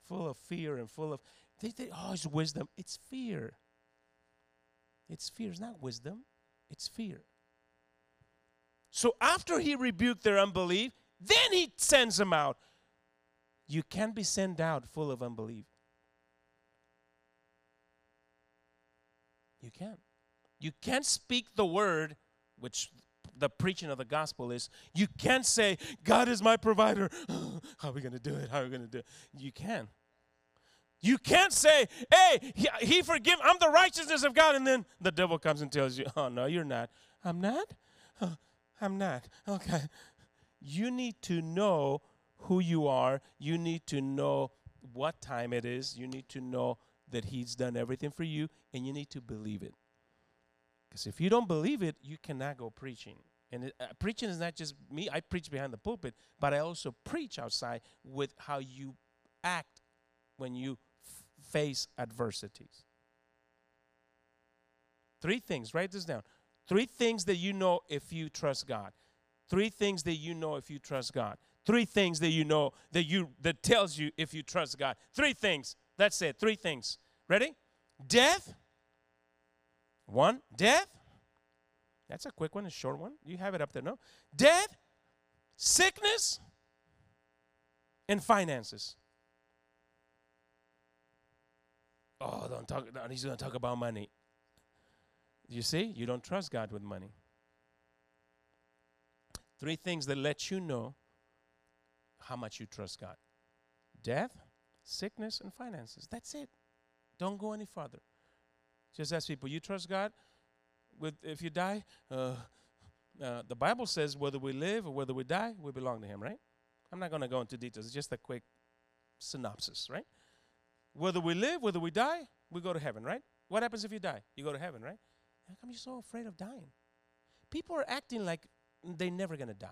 Full of fear and full of, they, they, oh, it's wisdom. It's fear. It's fear. It's not wisdom, it's fear. So after he rebuked their unbelief, then he sends them out. You can't be sent out full of unbelief. You can't. You can't speak the word, which the preaching of the gospel is. You can't say, God is my provider. [GASPS] How are we going to do it? How are we going to do it? You can. You can't say, hey, he, he forgive, I'm the righteousness of God. And then the devil comes and tells you, oh, no, you're not. I'm not? Oh, I'm not. Okay. You need to know who you are. You need to know what time it is. You need to know that He's done everything for you, and you need to believe it. Because if you don't believe it, you cannot go preaching. And it, uh, preaching is not just me, I preach behind the pulpit, but I also preach outside with how you act when you f- face adversities. Three things, write this down. Three things that you know if you trust God. Three things that you know if you trust God. Three things that you know that you that tells you if you trust God. Three things. That's it. Three things. Ready? Death. One, death. That's a quick one, a short one. You have it up there, no? Death, sickness, and finances. Oh, don't talk. He's going to talk about money. You see, you don't trust God with money. Three things that let you know how much you trust God death, sickness, and finances. That's it. Don't go any farther. Just ask people, you trust God with if you die? Uh, uh, the Bible says whether we live or whether we die, we belong to Him, right? I'm not going to go into details, It's just a quick synopsis, right? Whether we live, whether we die, we go to heaven, right? What happens if you die? You go to heaven, right? How come you're so afraid of dying? People are acting like they're never going to die.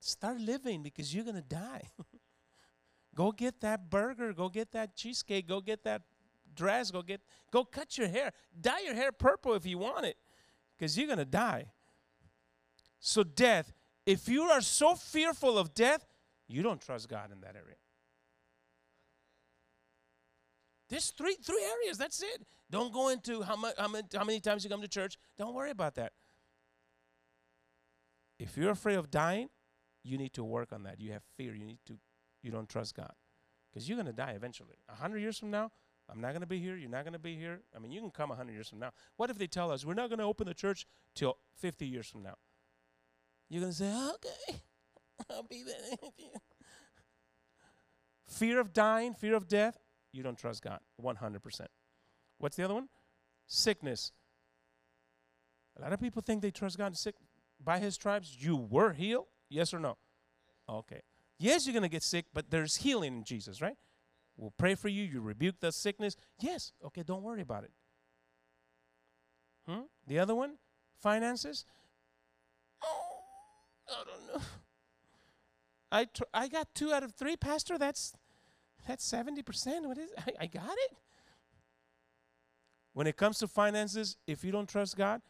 Start living because you're going to die. [LAUGHS] go get that burger, go get that cheesecake, go get that dress, go get go cut your hair. Dye your hair purple if you want it because you're going to die. So death, if you are so fearful of death, you don't trust God in that area. There's three three areas. That's it. Don't go into how much how many, how many times you come to church. Don't worry about that. If you're afraid of dying, you need to work on that. You have fear. You need to you don't trust God because you're going to die eventually. A hundred years from now, I'm not going to be here. You're not going to be here. I mean, you can come a hundred years from now. What if they tell us we're not going to open the church till 50 years from now? You're going to say, okay, [LAUGHS] I'll be there. fear of dying, fear of death you don't trust God 100%. What's the other one? Sickness. A lot of people think they trust God sick by his stripes. You were healed? Yes or no? Okay. Yes, you're going to get sick, but there's healing in Jesus, right? We'll pray for you. You rebuke the sickness. Yes. Okay, don't worry about it. Hmm? The other one? Finances? Oh, I don't know. I, tr- I got two out of three, Pastor. That's that's 70%. What is? I, I got it. When it comes to finances, if you don't trust God,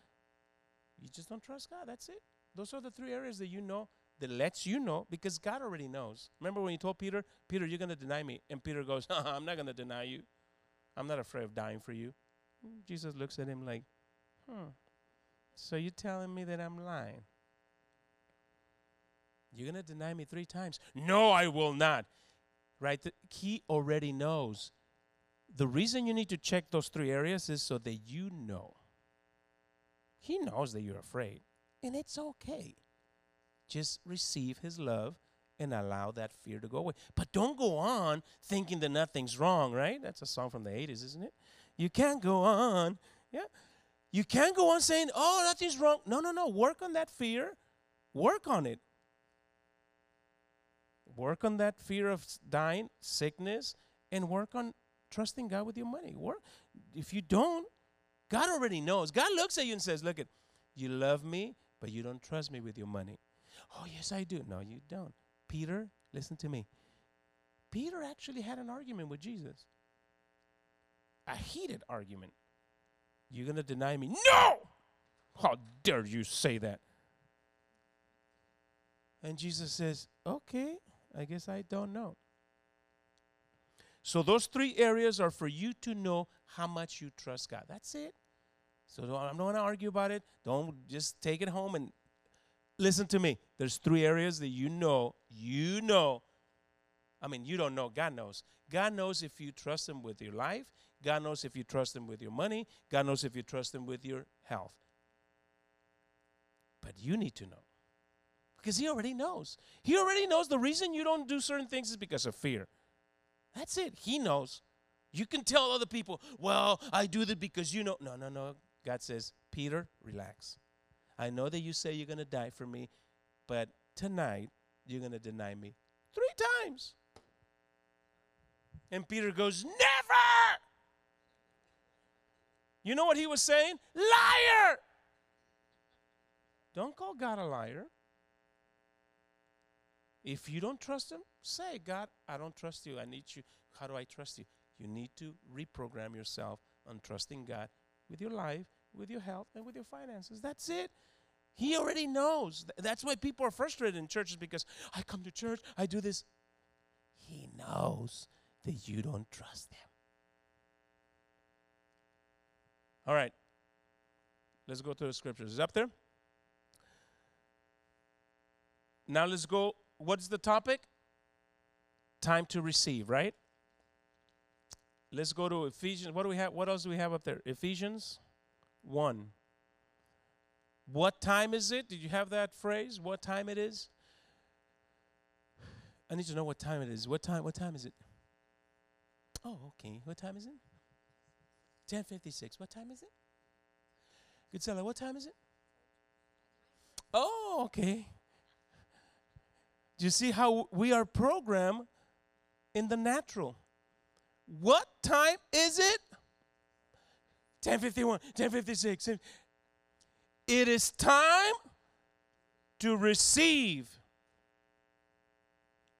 you just don't trust God. That's it. Those are the three areas that you know that lets you know because God already knows. Remember when you told Peter, Peter, you're going to deny me. And Peter goes, [LAUGHS] I'm not going to deny you. I'm not afraid of dying for you. Jesus looks at him like, hmm. So you're telling me that I'm lying? You're going to deny me three times? No, I will not right? He already knows. The reason you need to check those three areas is so that you know. He knows that you're afraid, and it's okay. Just receive His love and allow that fear to go away. But don't go on thinking that nothing's wrong, right? That's a song from the 80s, isn't it? You can't go on. Yeah. You can't go on saying, oh, nothing's wrong. No, no, no. Work on that fear. Work on it. Work on that fear of dying, sickness, and work on trusting God with your money. Work. If you don't, God already knows. God looks at you and says, Look at, you love me, but you don't trust me with your money. Oh, yes, I do. No, you don't. Peter, listen to me. Peter actually had an argument with Jesus. A heated argument. You're going to deny me? No! How dare you say that? And Jesus says, Okay, I guess I don't know. So those three areas are for you to know how much you trust God. That's it. So I'm not going to argue about it. Don't just take it home and listen to me. There's three areas that you know, you know. I mean, you don't know, God knows. God knows if you trust him with your life. God knows if you trust him with your money. God knows if you trust him with your health. But you need to know. Because he already knows. He already knows the reason you don't do certain things is because of fear. That's it. He knows. You can tell other people, well, I do that because you know. No, no, no. God says, Peter, relax. I know that you say you're going to die for me, but tonight you're going to deny me three times. And Peter goes, Never! You know what he was saying? Liar! Don't call God a liar. If you don't trust Him, say, God, I don't trust you. I need you. How do I trust you? You need to reprogram yourself on trusting God with your life, with your health, and with your finances. That's it. He already knows. That's why people are frustrated in churches because I come to church, I do this. He knows that you don't trust Him. All right. Let's go to the scriptures. Is up there? Now let's go. What's the topic? Time to receive, right? Let's go to Ephesians. What do we have? What else do we have up there? Ephesians 1. What time is it? Did you have that phrase? What time it is? I need to know what time it is. What time what time is it? Oh, okay. What time is it? 1056. What time is it? Good seller, what time is it? Oh, okay. Do you see how we are programmed in the natural? What time is it? 1051, 1056. It is time to receive.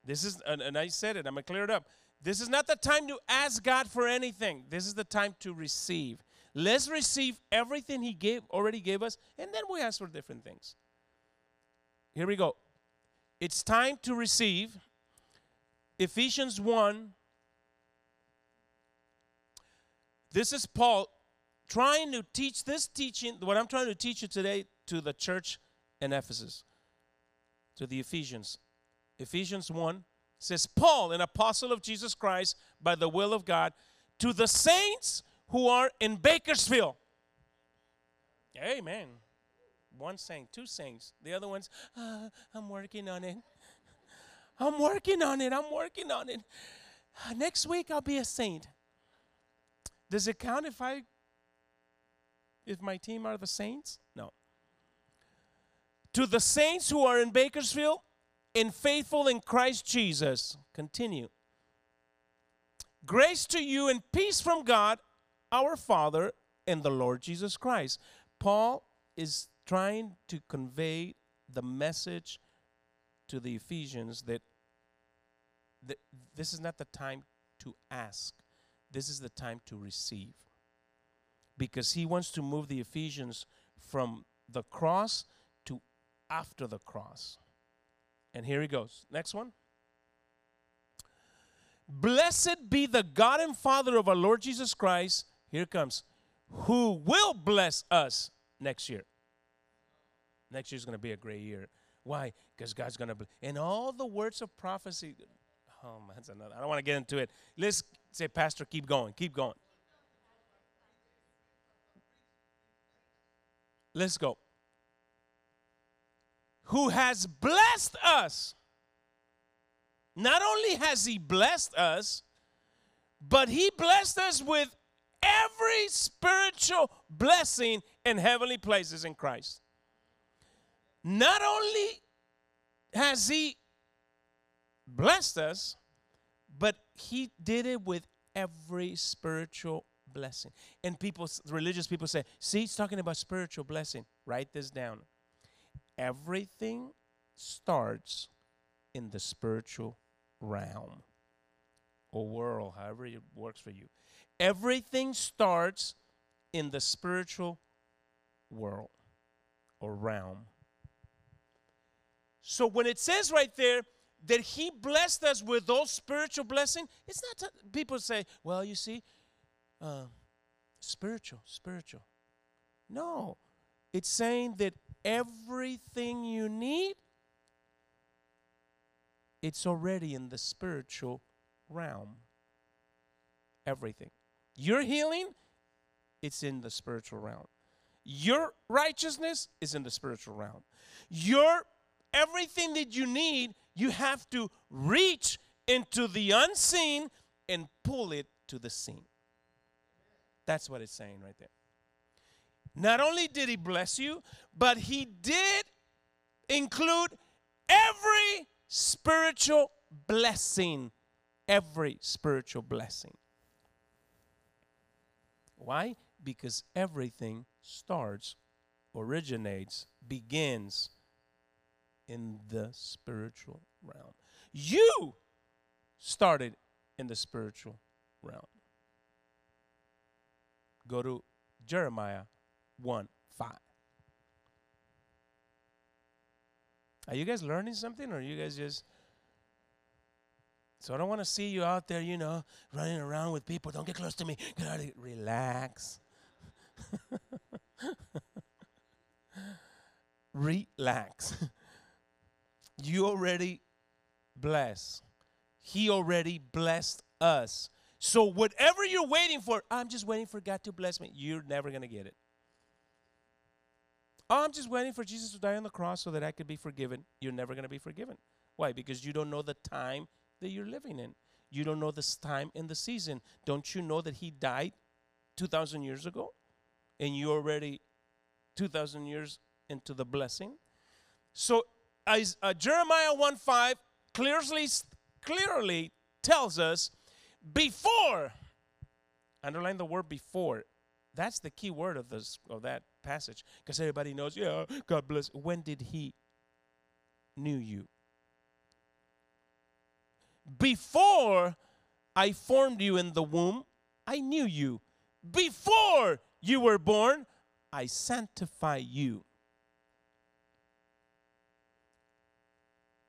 This is, and, I said it, I'm going to clear it up. This is not the time to ask God for anything. This is the time to receive. Let's receive everything He gave already gave us, and then we ask for different things. Here we go. It's time to receive. Ephesians 1. This is Paul trying to teach this teaching, what I'm trying to teach you today to the church in Ephesus, to the Ephesians. Ephesians 1 says, Paul, an apostle of Jesus Christ by the will of God, to the saints who are in Bakersfield. Amen. One saint, two saints. The other one's, uh, I'm working on it. I'm working on it. I'm working on it. Next week I'll be a saint. Does it count if I if my team are the saints? No. To the saints who are in Bakersfield, in faithful in Christ Jesus. Continue. Grace to you and peace from God, our Father, and the Lord Jesus Christ. Paul is trying to convey the message to the Ephesians that this is not the time to ask, this is the time to receive. Because he wants to move the Ephesians from the cross to after the cross. And here he goes. Next one. Blessed be the God and Father of our Lord Jesus Christ. Here comes. Who will bless us next year. Next year is going to be a great year. Why? Because God's going to, be, in all the words of prophecy, oh, man, that's another. I don't want to get into it. Let's say, Pastor, keep going, keep going. Let's go who has blessed us. Not only has he blessed us, but he blessed us with every spiritual blessing in heavenly places in Christ. Not only has he blessed us, but he did it with every spiritual blessing. And people, religious people say, see, he's talking about spiritual blessing. Write this down everything starts in the spiritual realm or world, however it works for you. Everything starts in the spiritual world or realm. So when it says right there that he blessed us with those spiritual blessing, it's not t- people say, well, you see, uh, spiritual, spiritual. No, it's saying that everything you need, it's already in the spiritual realm. Everything. Your healing, it's in the spiritual realm. Your righteousness is in the spiritual realm. Your everything that you need, you have to reach into the unseen and pull it to the seen. That's what it's saying right there. Not only did he bless you, but he did include every spiritual blessing. Every spiritual blessing. Why? Because everything starts originates, begins in the spiritual realm. You started in the spiritual realm. Go to Jeremiah 1 5. Are you guys learning something or you guys just. So I don't want to see you out there, you know, running around with people. Don't get close to me. Get out. Relax. [LAUGHS] Relax. you already blessed. He already blessed us. So whatever you're waiting for, I'm just waiting for God to bless me. You're never going to get it. I'm just waiting for Jesus to die on the cross so that I could be forgiven. You're never going to be forgiven. Why? Because you don't know the time that you're living in. You don't know this time in the season. Don't you know that he died 2,000 years ago? And you're already 2,000 years into the blessing? So uh, Jeremiah 1 5 clearly, clearly tells us before, underline the word before. That's the key word of this of that passage. Because everybody knows, yeah, God bless. When did he knew you? Before I formed you in the womb, I knew you. Before you were born, I sanctify you.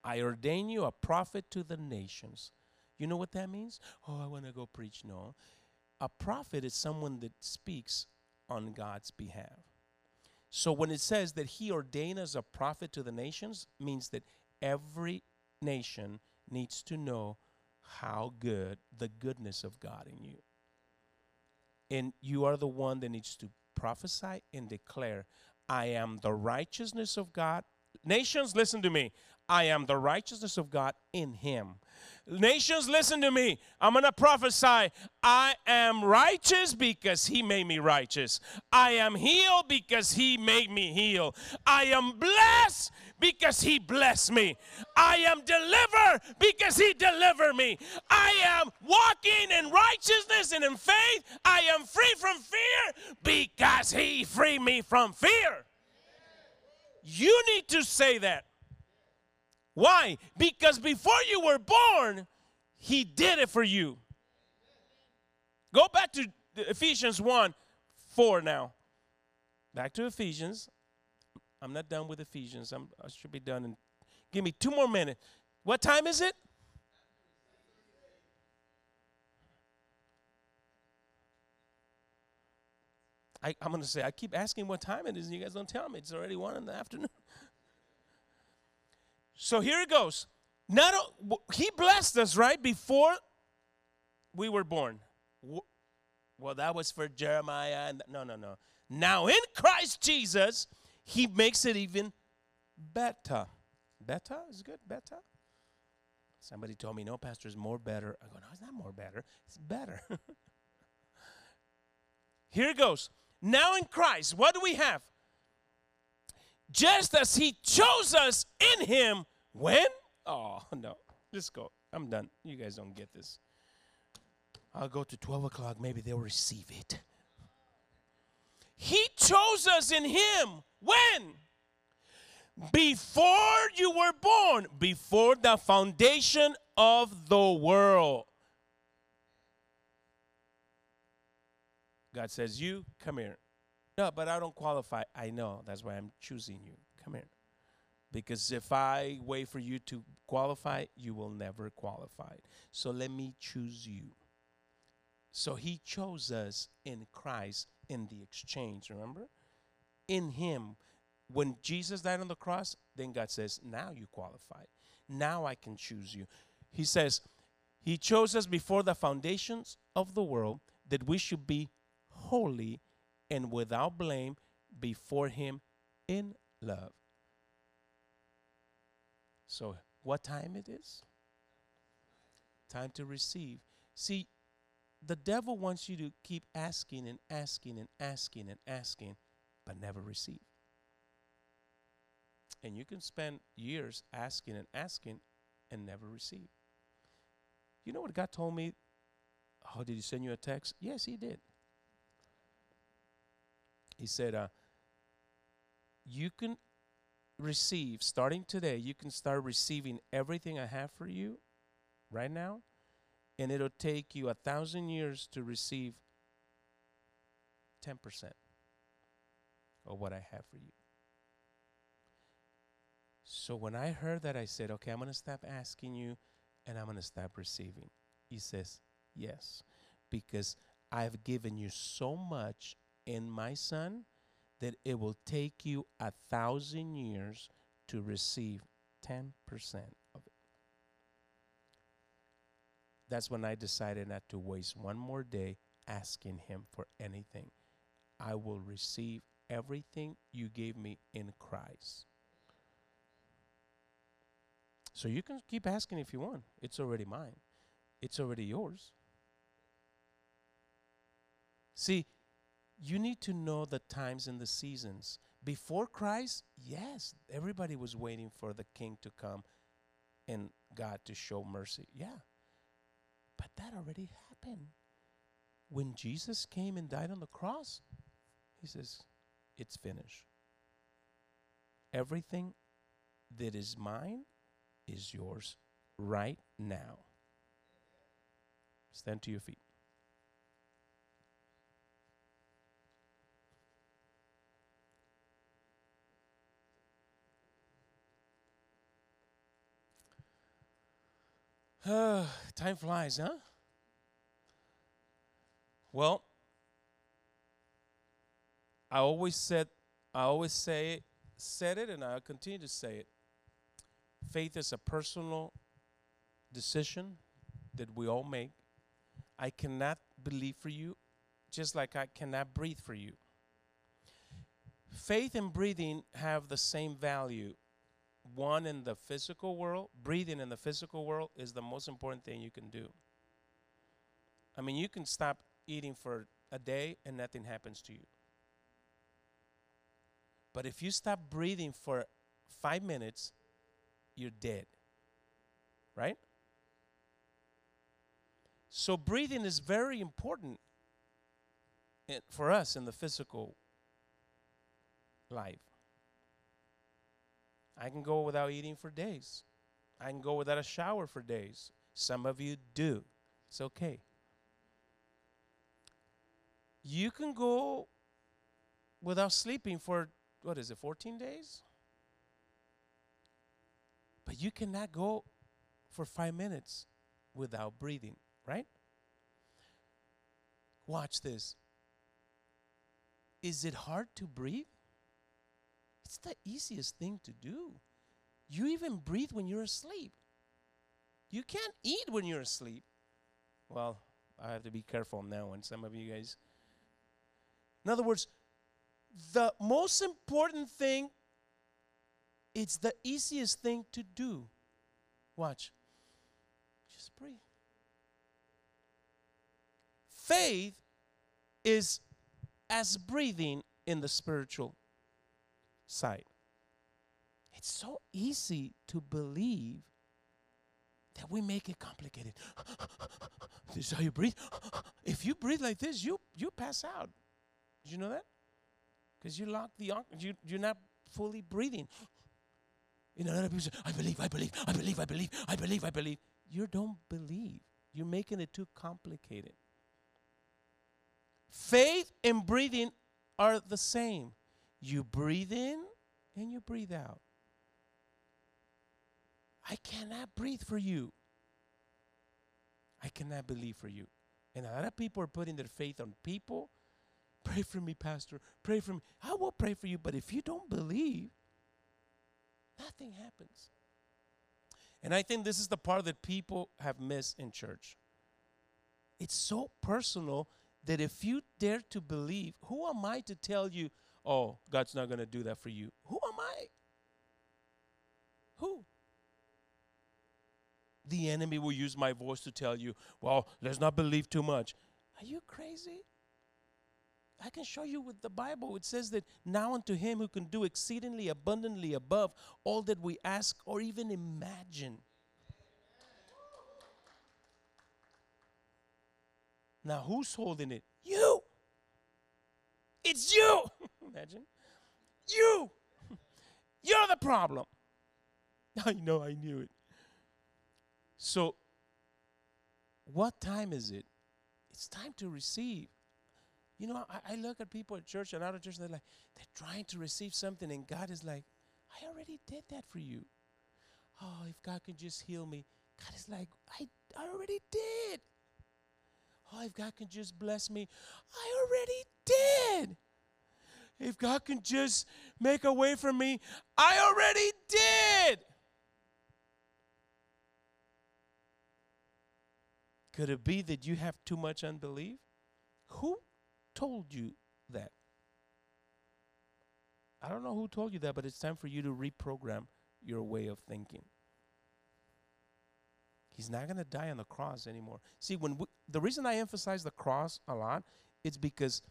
I ordain you a prophet to the nations. You know what that means? Oh, I want to go preach. No. A prophet is someone that speaks on God's behalf. So when it says that he ordained as a prophet to the nations, means that every nation needs to know how good the goodness of God in you. And you are the one that needs to prophesy and declare, I am the righteousness of God. Nations, listen to me. I am the righteousness of God in him. Nations, listen to me. I'm going to prophesy. I am righteous because he made me righteous. I am healed because he made me heal. I am blessed because he blessed me. I am delivered because he delivered me. I am walking in righteousness and in faith. I am free from fear because he freed me from fear. You need to say that. Why? Because before you were born, He did it for you. Go back to Ephesians 1 4 now. Back to Ephesians. I'm not done with Ephesians. I'm, I should be done in. Give me two more minutes. What time is it? I, am going to say, I keep asking what time it is, and you guys don't tell me. It's already one in the afternoon. So here it goes. Not he blessed us right before we were born. Well, that was for Jeremiah. And no, no, no. Now in Christ Jesus, he makes it even better. Better is good. Better. Somebody told me, no, Pastor, is more better. I go, no, it's not more better. It's better. [LAUGHS] Here it goes. Now in Christ, what do we have? Just as he chose us in him when? Oh, [LAUGHS] no. Let's go. I'm done. You guys don't get this. I'll go to 12 o'clock. Maybe they'll receive it. He chose us in him when? Before you were born, before the foundation of the world. God says, You come here. No, but I don't qualify. I know. That's why I'm choosing you. Come here. Because if I wait for you to qualify, you will never qualify. So let me choose you. So he chose us in Christ in the exchange, remember? In him. When Jesus died on the cross, then God says, Now you qualify. Now I can choose you. He says, He chose us before the foundations of the world that we should be holy and without blame before Him in love. So, what time it is? Time to receive. See, the devil wants you to keep asking and asking and asking and asking, but never receive. And you can spend years asking and asking and never receive. You know what God told me? Oh, did he send you a text? Yes, he did. He said, uh, you can receive, starting today, you can start receiving everything I have for you right now, and it'll take you a thousand years to receive 10% of what I have for you. So when I heard that, I said, okay, I'm going to stop asking you and I'm going to stop receiving. He says, yes, because I've given you so much in my son that it will take you a thousand years to receive 10% of it. That's when I decided not to waste one more day asking him for anything. I will receive everything you gave me in Christ. So you can keep asking if you want. It's already mine. It's already yours. See, you need to know the times and the seasons. Before Christ, yes, everybody was waiting for the king to come and God to show mercy. Yeah. But that already happened. When Jesus came and died on the cross, he says, It's finished. Everything that is mine is yours right now. Stand to your feet. [SIGHS] Time flies, huh? Well, I always said, I always say it, said it, and I'll continue to say it. Faith is a personal decision that we all make. I cannot believe for you, just like I cannot breathe for you. Faith and breathing have the same value. One in the physical world, breathing in the physical world is the most important thing you can do. I mean, you can stop eating for a day and nothing happens to you. But if you stop breathing for five minutes, you're dead. Right? So, breathing is very important for us in the physical life. I can go without eating for days. I can go without a shower for days. Some of you do. It's okay. You can go without sleeping for, what is it, 14 days? But you cannot go for five minutes without breathing, right? Watch this. Is it hard to breathe? It's the easiest thing to do. You even breathe when you're asleep. You can't eat when you're asleep. Well, I have to be careful now, and some of you guys. In other words, the most important thing it's the easiest thing to do. Watch. Just breathe. Faith is as breathing in the spiritual side. It's so easy to believe that we make it complicated. [LAUGHS] this is how you breathe. [LAUGHS] if you breathe like this, you you pass out. Did you know that? Because you lock the you you're not fully breathing. You know, of people say, I believe, I believe, I believe, I believe, I believe, I believe. You don't believe. You're making it too complicated. Faith and breathing are the same. You breathe in and you breathe out. I cannot breathe for you. I cannot believe for you. And a lot of people are putting their faith on people. [LAUGHS] Pray for me, Pastor. Pray for me. I will pray for you, but if you don't believe, Nothing happens. And I think this is the part that people have missed in church. It's so personal that if you dare to believe, who am I to tell you, oh, God's not going to do that for you? Who am I? Who? The enemy will use my voice to tell you, well, let's not believe too much. Are you crazy? I can show you with the Bible. It says that now unto him who can do exceedingly abundantly above all that we ask or even imagine. Now, who's holding it? You. It's you. [LAUGHS] Imagine. You. [LAUGHS] You're the problem. [LAUGHS] I know, I knew it. So, what time is it? It's time to receive. You know, I, I look at people at church and out of church, and they're like, they're trying to receive something, and God is like, I already did that for you. Oh, if God can just heal me. God is like, I, I already did. Oh, if God can just bless me, I already did. If God can just make a way for me, I already did. Could it be that you have too much unbelief? Who told you that? I don't know who told you that, but it's time for you to reprogram your way of thinking. He's not going to die on the cross anymore. See, when we, the reason I emphasize the cross a lot, it's because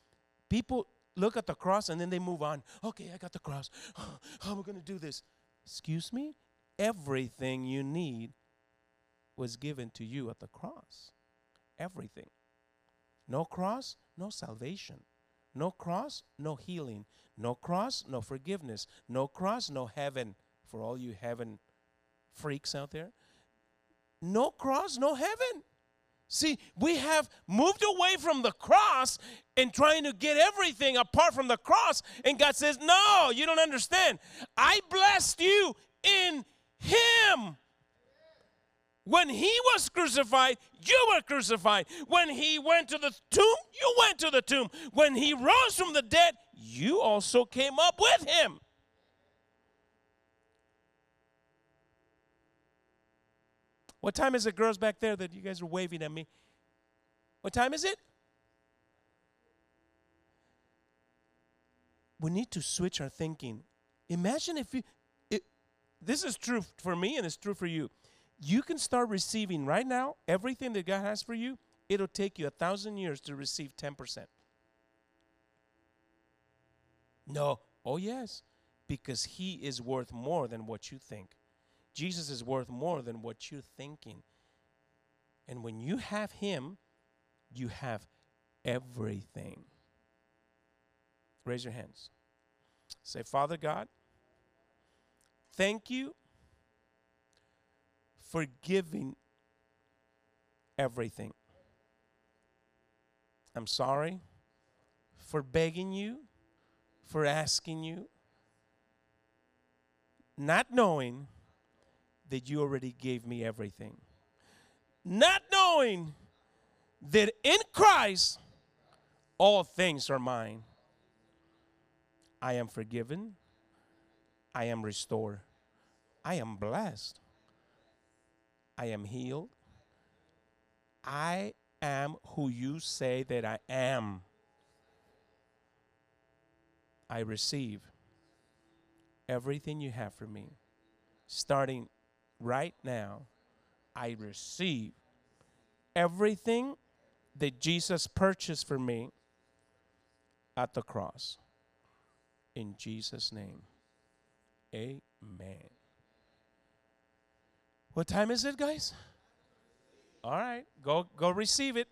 people look at the cross and then they move on. Okay, I got the cross. [SIGHS] How am I going to do this? Excuse me? Everything you need was given to you at the cross. Everything. No cross, no salvation. No cross, no healing. No cross, no forgiveness. No cross, no heaven. For all you heaven freaks out there, no cross, no heaven. See, we have moved away from the cross and trying to get everything apart from the cross. And God says, No, you don't understand. I blessed you in Him. When He was crucified, you were crucified. When He went to the tomb, you went to the tomb. When He rose from the dead, you also came up with Him. What time is it, girls back there, that you guys are waving at me? What time is it? We need to switch our thinking. Imagine if you, it, this is true for me and it's true for you. You can start receiving right now everything that God has for you. It'll take you a thousand years to receive 10%. No. Oh, yes. Because He is worth more than what you think. Jesus is worth more than what you're thinking. And when you have Him, you have everything. Raise your hands. Say, Father God, thank you for giving everything. I'm sorry for begging you, for asking you, not knowing that you already gave me everything. Not knowing that in Christ all things are mine. I am forgiven. I am restored. I am blessed. I am healed. I am who you say that I am. I receive everything you have for me, starting right now, I receive everything that Jesus purchased for me at the cross. In Jesus' name, amen. What time is it, guys? All right, go go receive it.